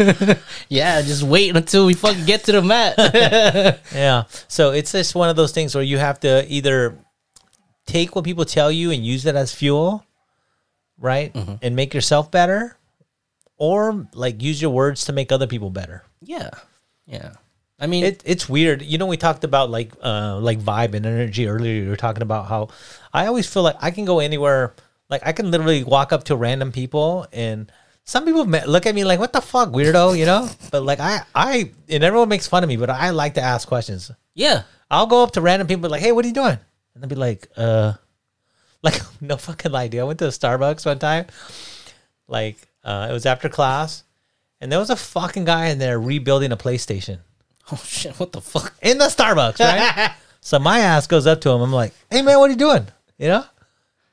yeah, just wait until we fucking get to the mat. Yeah. So it's just one of those things where you have to either take what people tell you and use it as fuel, right? Mm-hmm. And make yourself better, or like use your words to make other people better. yeah, yeah. I mean, It, it's weird. You know, we talked about like uh like vibe and energy earlier. You were talking about how I always feel like I can go anywhere. Like I can literally walk up to random people and some people look at me like, "What the fuck, weirdo?" You know. *laughs* But like I I and everyone makes fun of me, but I like to ask questions. yeah. I'll go up to random people like, "Hey, what are you doing?" And they'll be like, "Uh, like *laughs* no fucking idea." I went to a Starbucks one time, like uh, it was after class, and there was a fucking guy in there rebuilding a PlayStation *laughs* Oh shit! What the fuck? in the Starbucks, right? *laughs* so my ass goes up to him. I'm like, "Hey, man, what are you doing?" You know,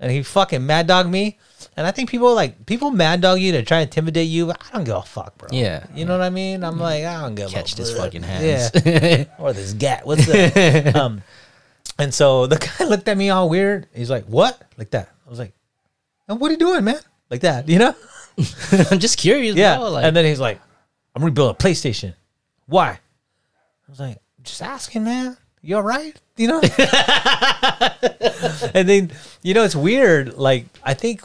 and he fucking mad dog me. And I think people like people mad dog you to try and intimidate you. But I don't give a fuck, bro. Yeah. you know what I mean. I'm like, I don't give a Catch this fucking hands. Yeah, or this gat. What's that? um, and so the *laughs* guy looked at me all weird. He's like, "What?" Like that. I was like, "And what are you doing, man?" Like that, you know? *laughs* I'm just curious. Yeah. bro, like, and then he's like, "I'm rebuilding a PlayStation." Why? I was like, "Just asking, man. You all right?" You know? *laughs* and then you know it's weird. Like I think,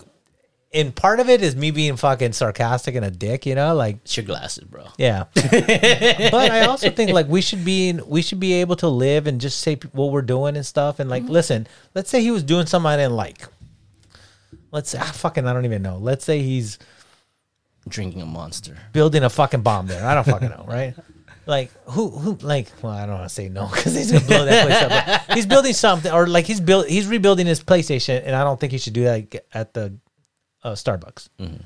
and part of it is me being fucking sarcastic and a dick. You know, like it's your glasses, bro. yeah. *laughs* but I also think like we should be in, we should be able to live and just say what we're doing and stuff. And like, listen, let's say he was doing something I didn't like. let's say, ah, fucking, I don't even know. Let's say he's Drinking a monster. building a fucking bomb there. I don't *laughs* fucking know, right? Like who who like well I don't want to say no because he's gonna blow that place up. He's building something or like he's build he's rebuilding his PlayStation and I don't think he should do that at the uh, Starbucks. Mm-hmm.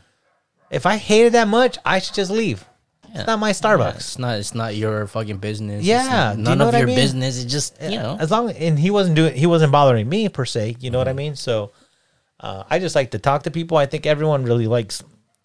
If I hate it that much, I should just leave. It's not my Yeah, Starbucks. it's not. It's not your fucking business. It's Yeah, not- do you none know of what I your mean? business. It's just you know. as long and he wasn't doing he wasn't bothering me per se. You know what I Mm-hmm. mean? So uh, I just like to talk to people. I think everyone really likes.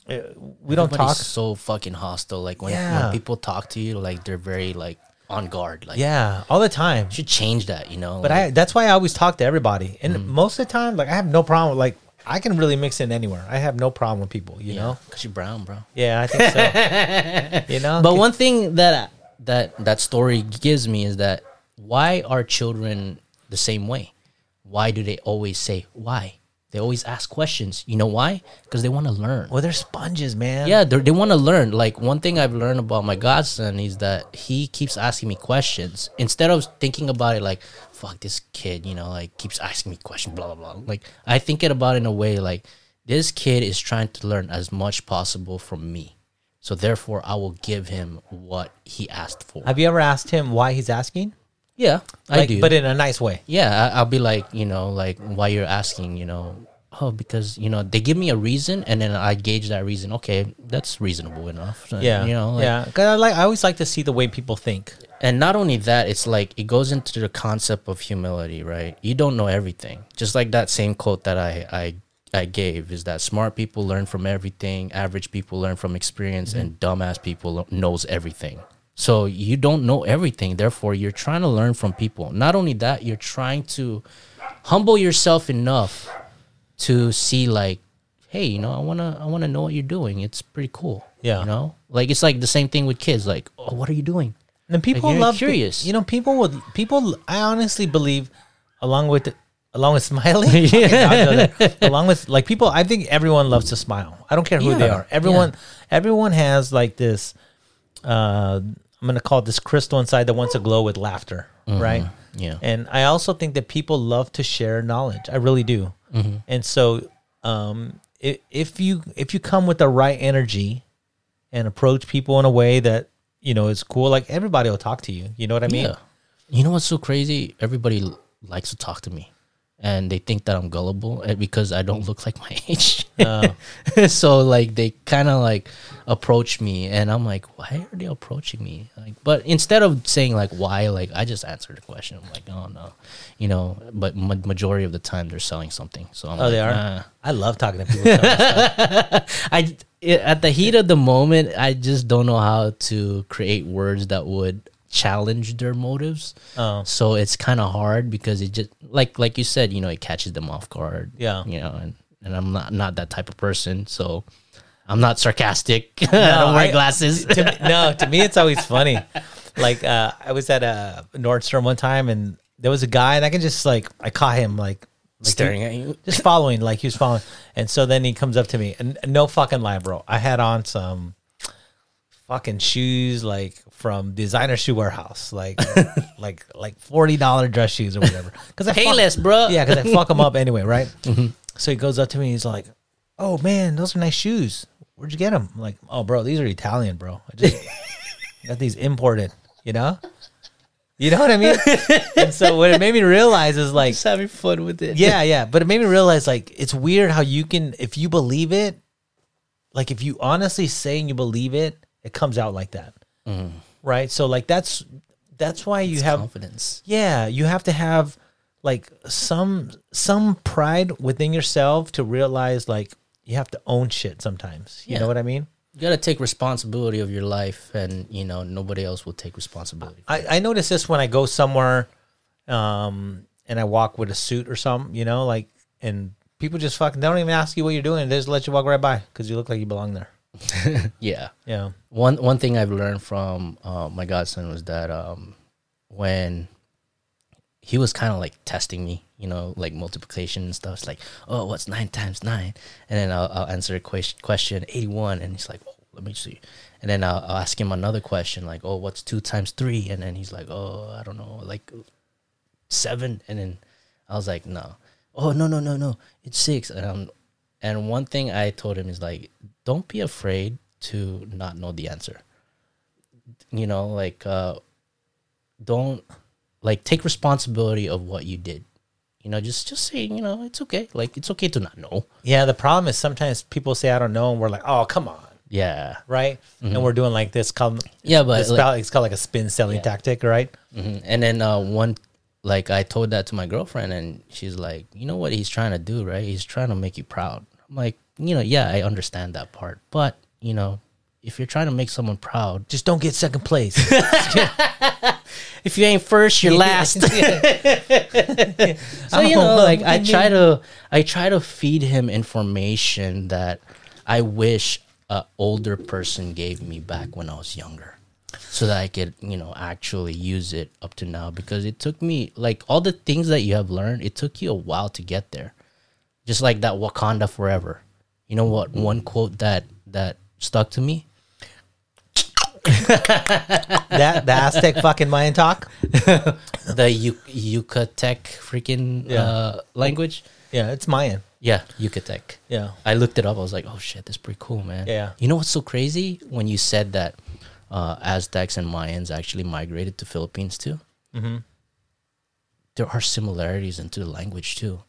Uh, we don't Everybody's talk. so fucking hostile. Like when, Yeah. when people talk to you, like they're very like on guard. Like Yeah, all the time. you should change that. You know. But like, I that's why I always talk to everybody. And Mm-hmm. most of the time, like I have no problem. With, like I can really mix in anywhere. I have no problem with people. You you know? because you're brown, bro. Yeah, I think so. *laughs* you know. But one thing that that that story gives me is that why are children the same way? Why do they always say why? They always ask questions. You know why? Because they want to learn. well, they're sponges, man. Yeah, they want to learn. Like one thing I've learned about my godson is that he keeps asking me questions instead of thinking about it like, "Fuck this kid," you know, like keeps asking me questions, blah blah blah. Like I think it about in a way like this kid is trying to learn as much possible from me, so therefore I will give him what he asked for. Have you ever asked him why he's asking? yeah, I do. but in a nice way. yeah, I, I'll be like, you know, like why you're asking, you know, oh, because you know they give me a reason, and then I gauge that reason. Okay, that's reasonable enough. So, Yeah, you know, like, yeah. Because I like I always like to see the way people think. And not only that, it's like it goes into the concept of humility, right? You don't know everything. Just like that same quote that I I I gave is that smart people learn from everything, average people learn from experience, and mm-hmm. dumbass people knows everything. So you don't know everything. Therefore, you're trying to learn from people. Not only that, you're trying to humble yourself enough to see like, hey, you know, I wanna I wanna know what you're doing. It's pretty cool. Yeah. You know? Like it's like the same thing with kids. Like, oh, what are you doing? And people you're love curious. You know, people would people. I honestly believe, along with along with smiling, *laughs* yeah. along with like people. I think everyone loves to smile. I don't care who they are. Everyone, everyone has like this. Uh, I'm gonna call it this crystal inside that wants to glow with laughter, right? Mm-hmm. Yeah. And I also think that people love to share knowledge. I really do. Mm-hmm. And so, um, if, if you if you come with the right energy and approach people in a way that you know it's cool, like everybody will talk to you. You know what I mean? Yeah. You know what's so crazy? Everybody likes to talk to me. And they think that I'm gullible eh, because I don't *laughs* look like my age. *laughs* So like they kind of like approach me and I'm like, why are they approaching me? Like but instead of saying like why, like I just answered the question. I'm like, oh no. You know, but ma- majority of the time they're selling something. So I'm Oh, like, they are. "Nah." I love talking to people. *laughs* I it, at the heat of the moment, I just don't know how to create words that would challenge their motives. Oh. So it's kind of hard because it just like like you said, you know, it catches them off guard. Yeah. you know, and and I'm not not that type of person, so I'm not sarcastic. *laughs* I don't wear I- glasses. to no, to me it's always *laughs* funny. Like uh, I was at a Nordstrom one time, and there was a guy, and I can just like I caught him like, like Staring he- at you. just following, like he was following. And so then he comes up to me, and no fucking lie, bro. I had on some fucking shoes like from designer shoe warehouse, like *laughs* like like forty dollar dress shoes or whatever. Because I fuck- Payless, bro. Yeah, because I fuck them up anyway, right? So he goes up to me, he's like, "Oh man, those are nice shoes. Where'd you get them?" I'm like, "Oh, bro, these are Italian, bro. I just *laughs* got these imported." You know. You know what I mean? *laughs* and so what it made me realize is like Just having fun with it. yeah, yeah. But it made me realize like it's weird how you can if you believe it, like if you honestly saying you believe it, it comes out like that. Mm. Right? So like that's that's why you have confidence. yeah, you have to have like some some pride within yourself to realize like you have to own shit sometimes. You Yeah. know what I mean? You gotta take responsibility of your life, and you know nobody else will take responsibility. I, I notice this when I go somewhere um and I walk with a suit or something, you know, like and people just fucking they don't even ask you what you're doing. They just let you walk right by because you look like you belong there. *laughs* Yeah. Yeah. one one thing I've learned from uh, my godson was that um, when he was kind of like testing me, you know, like multiplication and stuff. It's like, oh, what's nine times nine? And then I'll, I'll answer a question, question eighty one, and he's like, oh, let me see. And then I'll, I'll ask him another question like, oh, what's two times three? And then he's like, oh, I don't know, like seven. And then I was like, no, oh no no no no, it's six. And I'm And one thing I told him is like, don't be afraid to not know the answer. You know, like uh don't like take responsibility of what you did. You know, just just say, you know, it's okay. Like it's okay to not know. Yeah, the problem is sometimes people say I don't know, and we're like, oh come on, Yeah. right? And we're doing like this. Called, Yeah, but it's, like- about, it's called like a spin selling tactic, right? Mhm. And then uh, one, like I told that to my girlfriend, and she's like, "You know what he's trying to do, right? He's trying to make you proud." I'm like, you know, yeah, I understand that part, but you know, if you're trying to make someone proud, Just don't get second place. *laughs* *laughs* if you ain't first, you're *laughs* last. *laughs* *laughs* so you know, Oh, like I try to, I try to feed him information that I wish a older person gave me back when I was younger, so that I could, you know, actually use it up to now. Because it took me, like all the things that you have learned, it took you a while to get there. Just like that Wakanda forever. You know what? One quote that that stuck to me. *laughs* that the Aztec fucking Mayan talk. The Yu- Yucatec freaking Yeah. uh, language. Yeah, it's Mayan. Yeah, Yucatec. Yeah. I looked it up. I was like, oh shit, that's pretty cool, man. Yeah. You know what's so crazy? When you said that uh, Aztecs and Mayans actually migrated to Philippines too. Mm-hmm. There are similarities into the language too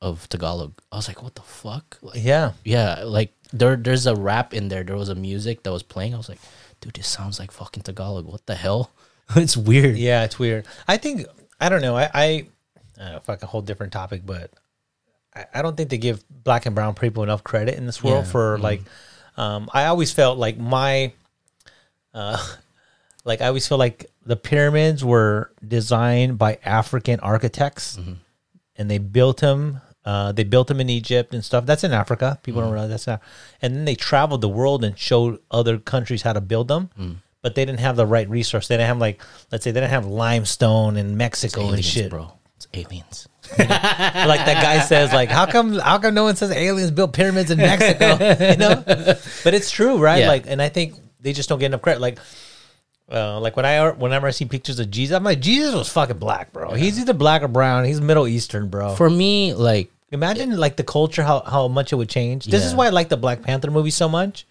of Tagalog. I was like, what the fuck? Like, Yeah. yeah, like there, there's a rap in there. There was a music that was playing. I was like, dude, this sounds like fucking Tagalog. What the hell? *laughs* it's weird. Yeah, it's weird. I think I don't know. I, I uh, fuck a whole different topic, but I, I don't think they give black and brown people enough credit in this world Yeah, for like. Um, I always felt like my, uh, *laughs* like I always feel like the pyramids were designed by African architects, and they built them. Uh, they built them in Egypt and stuff. That's in Africa. People don't realize that's not. And then they traveled the world and showed other countries how to build them. But they didn't have the right resource. They didn't have like, let's say, they didn't have limestone in Mexico and aliens, shit. bro. It's aliens. *laughs* like that guy says, like, how come, how come no one says aliens built pyramids in Mexico? *laughs* you know, but it's true, right? Yeah. Like, and I think they just don't get enough credit. Like, uh, like when I whenever I see pictures of Jesus, I'm like, Jesus was fucking black, bro. He's either black or brown. He's Middle Eastern, bro. For me, like Imagine like the culture, how how much it would change. This is why I like the Black Panther movie so much.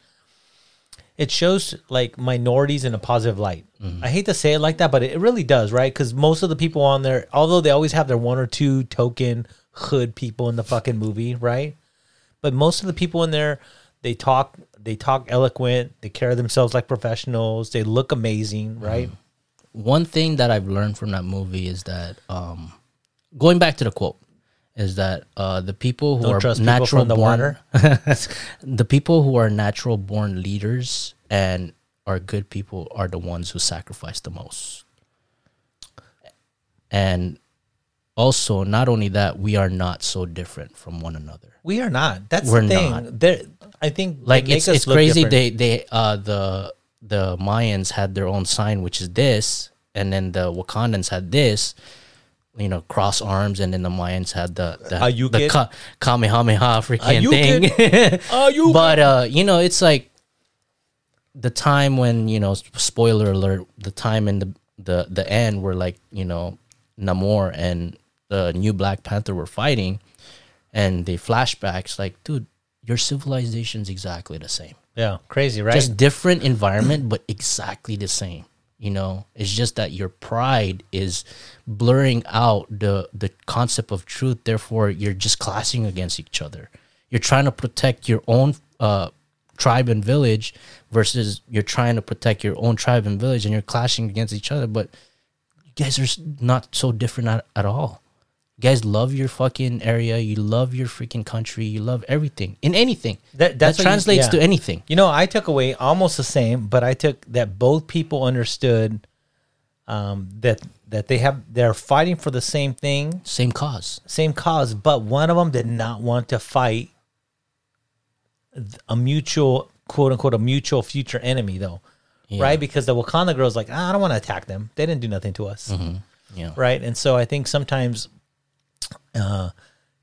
It shows like minorities in a positive light. Mm-hmm. I hate to say it like that, but it really does, right? Because most of the people on there, although they always have their one or two token hood people in the fucking movie, right? But most of the people in there, they talk, they talk eloquent, they carry themselves like professionals, they look amazing, right? one thing that I've learned from that movie is that um, going back to the quote is that uh, the people who Don't are trust people natural the born, water. *laughs* the people who are natural born leaders and are good people are the ones who sacrifice the most. And also, not only that, we are not so different from one another. We are not. That's We're the thing. not. There, I think like it's it's crazy different. they they uh the the mayans had their own sign which is this and then the wakandans had this you know cross arms and then the mayans had the the, Ayukin. the ka- kamehameha freaking Ayukin. thing Ayukin. *laughs* but uh you know it's like the time when you know spoiler alert the time in the the the end where like you know namor and the new black panther were fighting and the flashbacks like dude your civilization's exactly the same. Yeah, crazy, right? just different environment but exactly the same you know? It's just that your pride is blurring out the the concept of truth therefore you're just clashing against each other. You're trying to protect your own uh tribe and village versus you're trying to protect your own tribe and village and you're clashing against each other but you guys are not so different at, at all you guys love your fucking area you love your freaking country you love everything in anything That- that, what you- translates yeah. to anything you know, I took away almost the same, but I took that both people understood um, that that they have they're fighting for the same thing, same cause same cause, but one of them did not want to fight a mutual quote unquote a mutual future enemy though. Yeah. Right? Because the Wakanda girl's like, ah, I don't want to attack them. They didn't do nothing to us. yeah right and so i think sometimes uh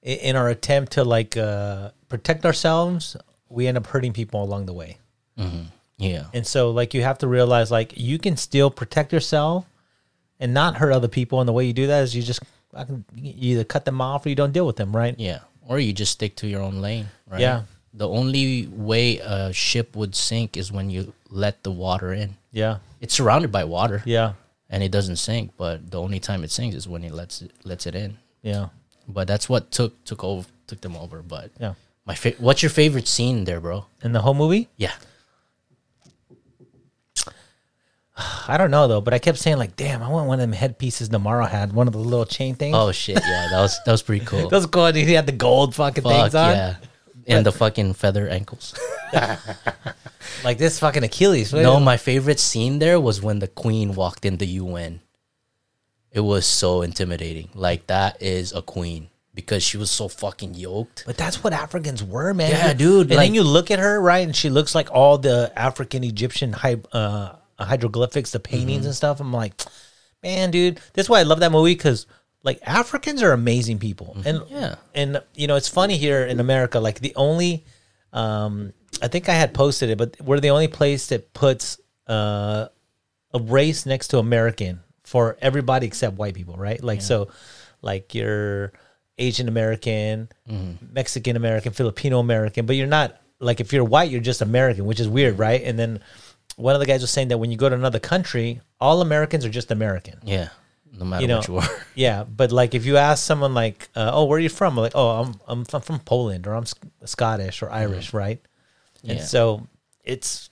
in our attempt to like uh protect ourselves we end up hurting people along the way yeah and so like you have to realize like you can still protect yourself and not hurt other people and the way you do that is you just fucking- you either cut them off or you don't deal with them right Yeah. or you just stick to your own lane, right? Yeah. The only way a ship would sink is when you let the water in. Yeah. It's surrounded by water, Yeah. and it doesn't sink. But the only time it sinks is when it lets it lets it in. Yeah. But that's what took took over took them over. But Yeah. my fa- what's your favorite scene there, bro? In the whole movie? Yeah. *sighs* I don't know though, but I kept saying like, "Damn, I want one of them headpieces Namaro had, one of the little chain things." Oh shit, yeah, that was that was pretty cool. *laughs* that was cool. He had the gold fucking Fuck things on, yeah, and the fucking feather ankles. *laughs* like this fucking Achilles. No, my favorite scene there was when the queen walked in the UN. It was so intimidating. Like that is a queen because she was so fucking yoked. But that's what Africans were, man. Yeah, dude, And like- then you look at her, right, and she looks like all the African Egyptian hy- uh, hieroglyphics, the paintings Mm-hmm. and stuff. I'm like, man, dude, that's why I love that movie because like Africans are amazing people, and Mm-hmm. Yeah. and you know it's funny here in America. Like the only, um, I think I had posted it, but we're the only place that puts uh, a race next to American for everybody except white people, right? Like so, like you're Asian American, Mexican American, Filipino American, but you're not like if you're white, you're just American, which is weird, right? And then one of the guys was saying that when you go to another country, all Americans are just American. Yeah, no matter You know, what you are. *laughs* yeah, but like if you ask someone like, uh, "Oh, where are you from?" Like, "Oh, I'm I'm from, from Poland or I'm Sc- Scottish or Irish," right? And Yeah. so it's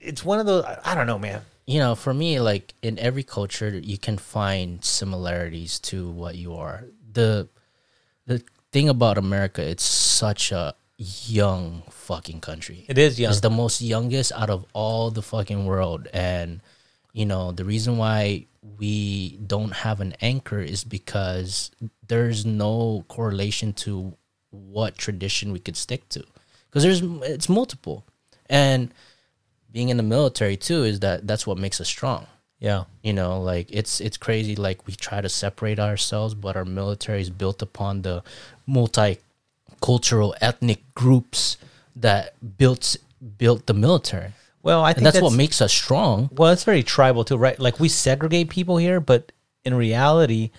it's one of those. I- I don't know, man. You know, for me, like in every culture, you can find similarities to what you are. the The thing about America, it's such a young fucking country. It is young. It's the most youngest out of all the fucking world, and you know the reason why we don't have an anchor is because there's no correlation to what tradition we could stick to, because there's it's multiple, and being in the military too is that that's what makes us strong Yeah, you know like it's it's crazy like we try to separate ourselves but our military is built upon the multicultural ethnic groups that built built the military well, I think and that's, what makes us strong Well, it's very tribal too, right? Like we segregate people here, but in reality,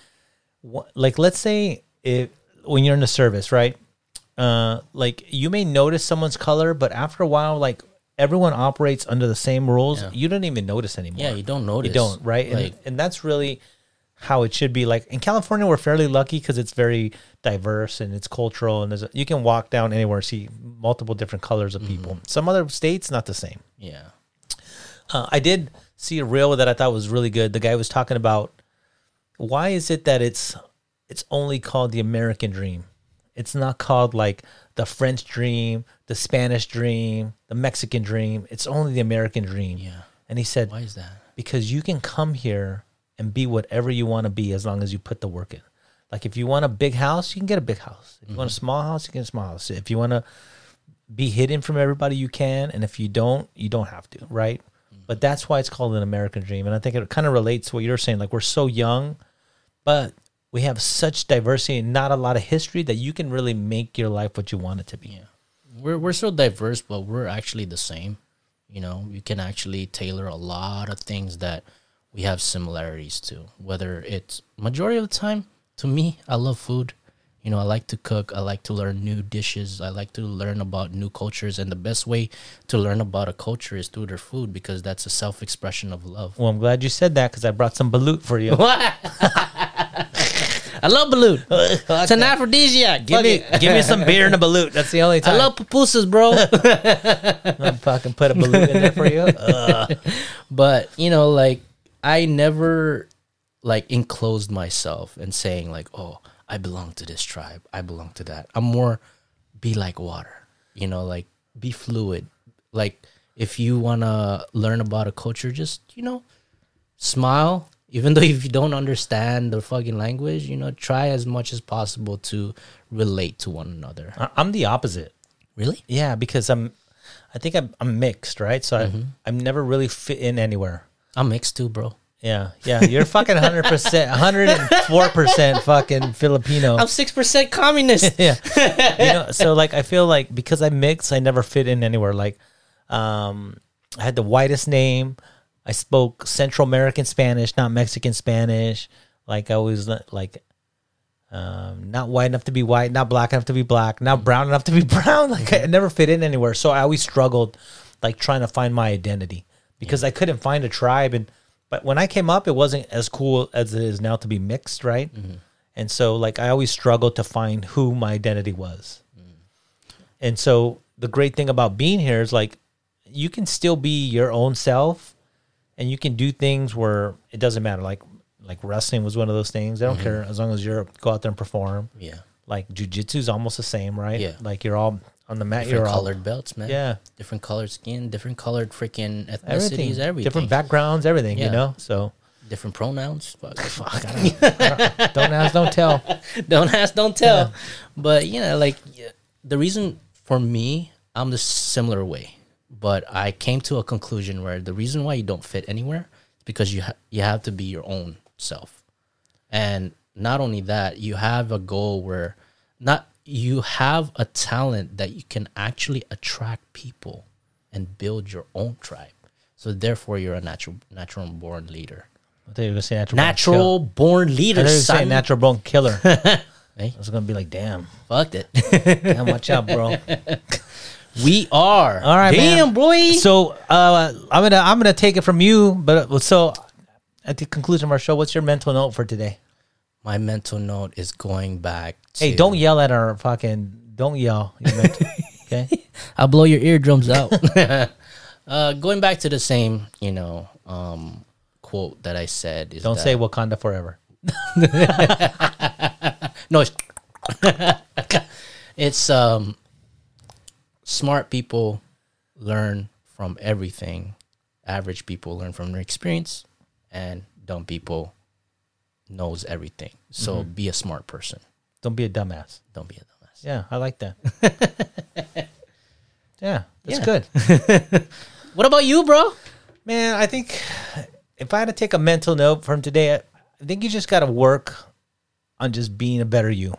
wh- like let's say if when you're in the service, right? Uh, like you may notice someone's color, but after a while, like everyone operates under the same rules. Yeah. You don't even notice anymore. yeah you don't notice You don't, right? And, like and that's really how it should be. Like in California, we're fairly lucky because it's very diverse and it's cultural, and there's a, you can walk down anywhere and see multiple different colors of people. Some other states, not the same. yeah Uh, I did see a reel that I thought was really good. The guy was talking about why is it that it's it's only called the American dream. It's not called like the French dream, the Spanish dream, the Mexican dream. It's only the American dream. yeah And he said why is that because you can come here and be whatever you want to be as long as you put the work in. Like if you want a big house, you can get a big house. If you want a mm-hmm. small house, you can get a small house. If you want to be hidden from everybody, you can. And if you don't, you don't have to, right? Mm-hmm. But that's why it's called an American dream. And I think it kind of relates to what you're saying. Like we're so young, but we have such diversity and not a lot of history that you can really make your life what you want it to be. Yeah. We're we're so diverse, but we're actually the same. You know, you can actually tailor a lot of things that we have similarities to. Whether it's majority of the time, to me, I love food. You know, I like to cook. I like to learn new dishes. I like to learn about new cultures, and the best way to learn about a culture is through their food because that's a self expression of love. Well, I'm glad you said that because I brought some balut for you. *laughs* *laughs* I love balut. *laughs* It's an aphrodisiac. Give Fuck me, it. Give me some beer and a balut. *laughs* That's the only time. I love pupusas, bro. *laughs* I'm fucking put a balut in there for you. Ugh. but you know like i never like enclosed myself and saying like oh i belong to this tribe i belong to that i'm more be like water you know like be fluid like if you want to learn about a culture just you know smile even though *laughs* if you don't understand the fucking language you know try as much as possible to relate to one another I- I'm the opposite. really Yeah, because I'm, I think I'm, I'm mixed, right? So I, I'm never really fit in anywhere. i'm mixed too bro Yeah, yeah. You're fucking 100, percent *laughs* 104 percent fucking Filipino. i'm 6% communist *laughs* yeah, you know. So like, I feel like because I mix, I never fit in anywhere. Like, um, I had the whitest name. I spoke Central American Spanish, not Mexican Spanish. Like I was like, um, not white enough to be white, not black enough to be black, not brown enough to be *laughs* brown. Like I never fit in anywhere. So I always struggled, like trying to find my identity because I couldn't find a tribe. And but when I came up, it wasn't as cool as it is now to be mixed, right? And so like I always struggled to find who my identity was. And so the great thing about being here is like you can still be your own self and you can do things where it doesn't matter. Like like wrestling was one of those things. I don't Mm-hmm. care as long as you're go out there and perform. Yeah. Like jujitsu is almost the same, right? Yeah. Like you're all on the mat. Different You're all colored belts, man. yeah, Different colored skin, different colored freaking ethnicities, everything, everything. different backgrounds, everything. You know, so different pronouns. Fuck. *laughs* fuck. don't ask, don't tell. *laughs* don't ask, don't tell. But you know, like yeah, the reason for me, I'm the similar way. But I came to a conclusion where the reason why you don't fit anywhere is because you ha- you have to be your own self, and not only that, you have a goal where not you have a talent that you can actually attract people and build your own tribe. So therefore, you're a natural natural born leader. I thought you were gonna say natural. born Natural born I leader. thought you say natural bone killer. Hey. *laughs* I was gonna be like, damn, Fucked it. damn, watch out, bro. *laughs* We are. All right, Damn, man. boy. So uh, I'm gonna I'm gonna take it from you, but so at the conclusion of our show, what's your mental note for today? My mental note is going back to. Hey, don't yell at our fucking. Don't yell. *laughs* Mental- okay. *laughs* I'll blow your eardrums out. *laughs* uh, going back to the same, you know, um, quote that I said is Don't that- say Wakanda forever. no. It's, it's um, smart people learn from everything. Average people learn from their experience, and dumb people knows everything. So Mm-hmm. be a smart person. Don't be a dumbass. Don't be a dumbass. Yeah, I like that. *laughs* yeah, that's Yeah. good. *laughs* What about you, bro? Man, I think if I had to take a mental note from today, I think you just got to work on just being a better you.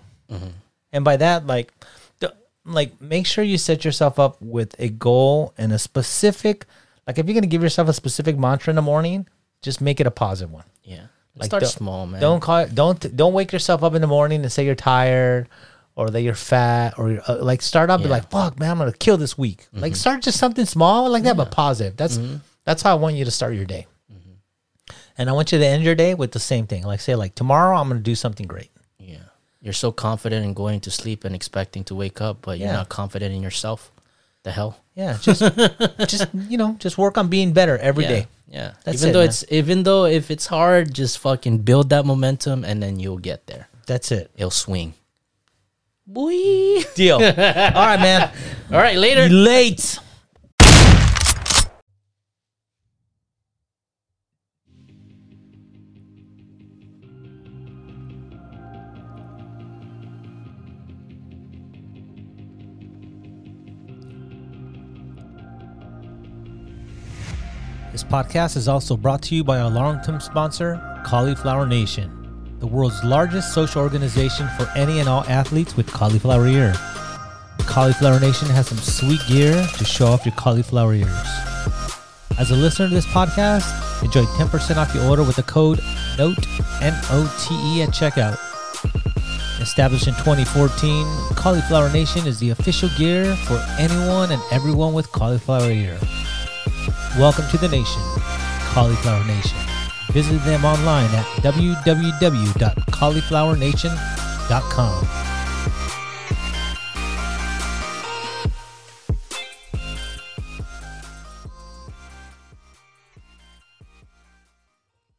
And by that, like, like make sure you set yourself up with a goal and a specific, like if you're gonna give yourself a specific mantra in the morning, just make it a positive one. Yeah. Like, Start small, man. Don't call it, don't don't wake yourself up in the morning and say you're tired or that you're fat or you're, uh, like start up and be like fuck man I'm gonna kill this week. Like mm-hmm. start just something small like that but positive. That's mm-hmm. that's how I want you to start your day. Mm-hmm. And I want you to end your day with the same thing. Like say like tomorrow I'm gonna do something great. Yeah. You're so confident in going to sleep and expecting to wake up, but you're not confident in yourself. The hell? Yeah, just *laughs* just you know just work on being better every yeah. day. Yeah. That's even it, though man. it's even though if it's hard, just fucking build that momentum and then you'll get there. That's it. It'll swing. Boy. Deal. All right, man. *laughs* All right, later. Late. This podcast is also brought to you by our long-term sponsor, Cauliflower Nation, the world's largest social organization for any and all athletes with cauliflower ear. Cauliflower Nation has some sweet gear to show off your cauliflower ears. As a listener to this podcast, enjoy 10% off your order with the code NOTE, N-O-T-E at checkout. Established in 2014, Cauliflower Nation is the official gear for anyone and everyone with cauliflower ear. Welcome to the nation, Cauliflower Nation. Visit them online at www.cauliflowernation.com.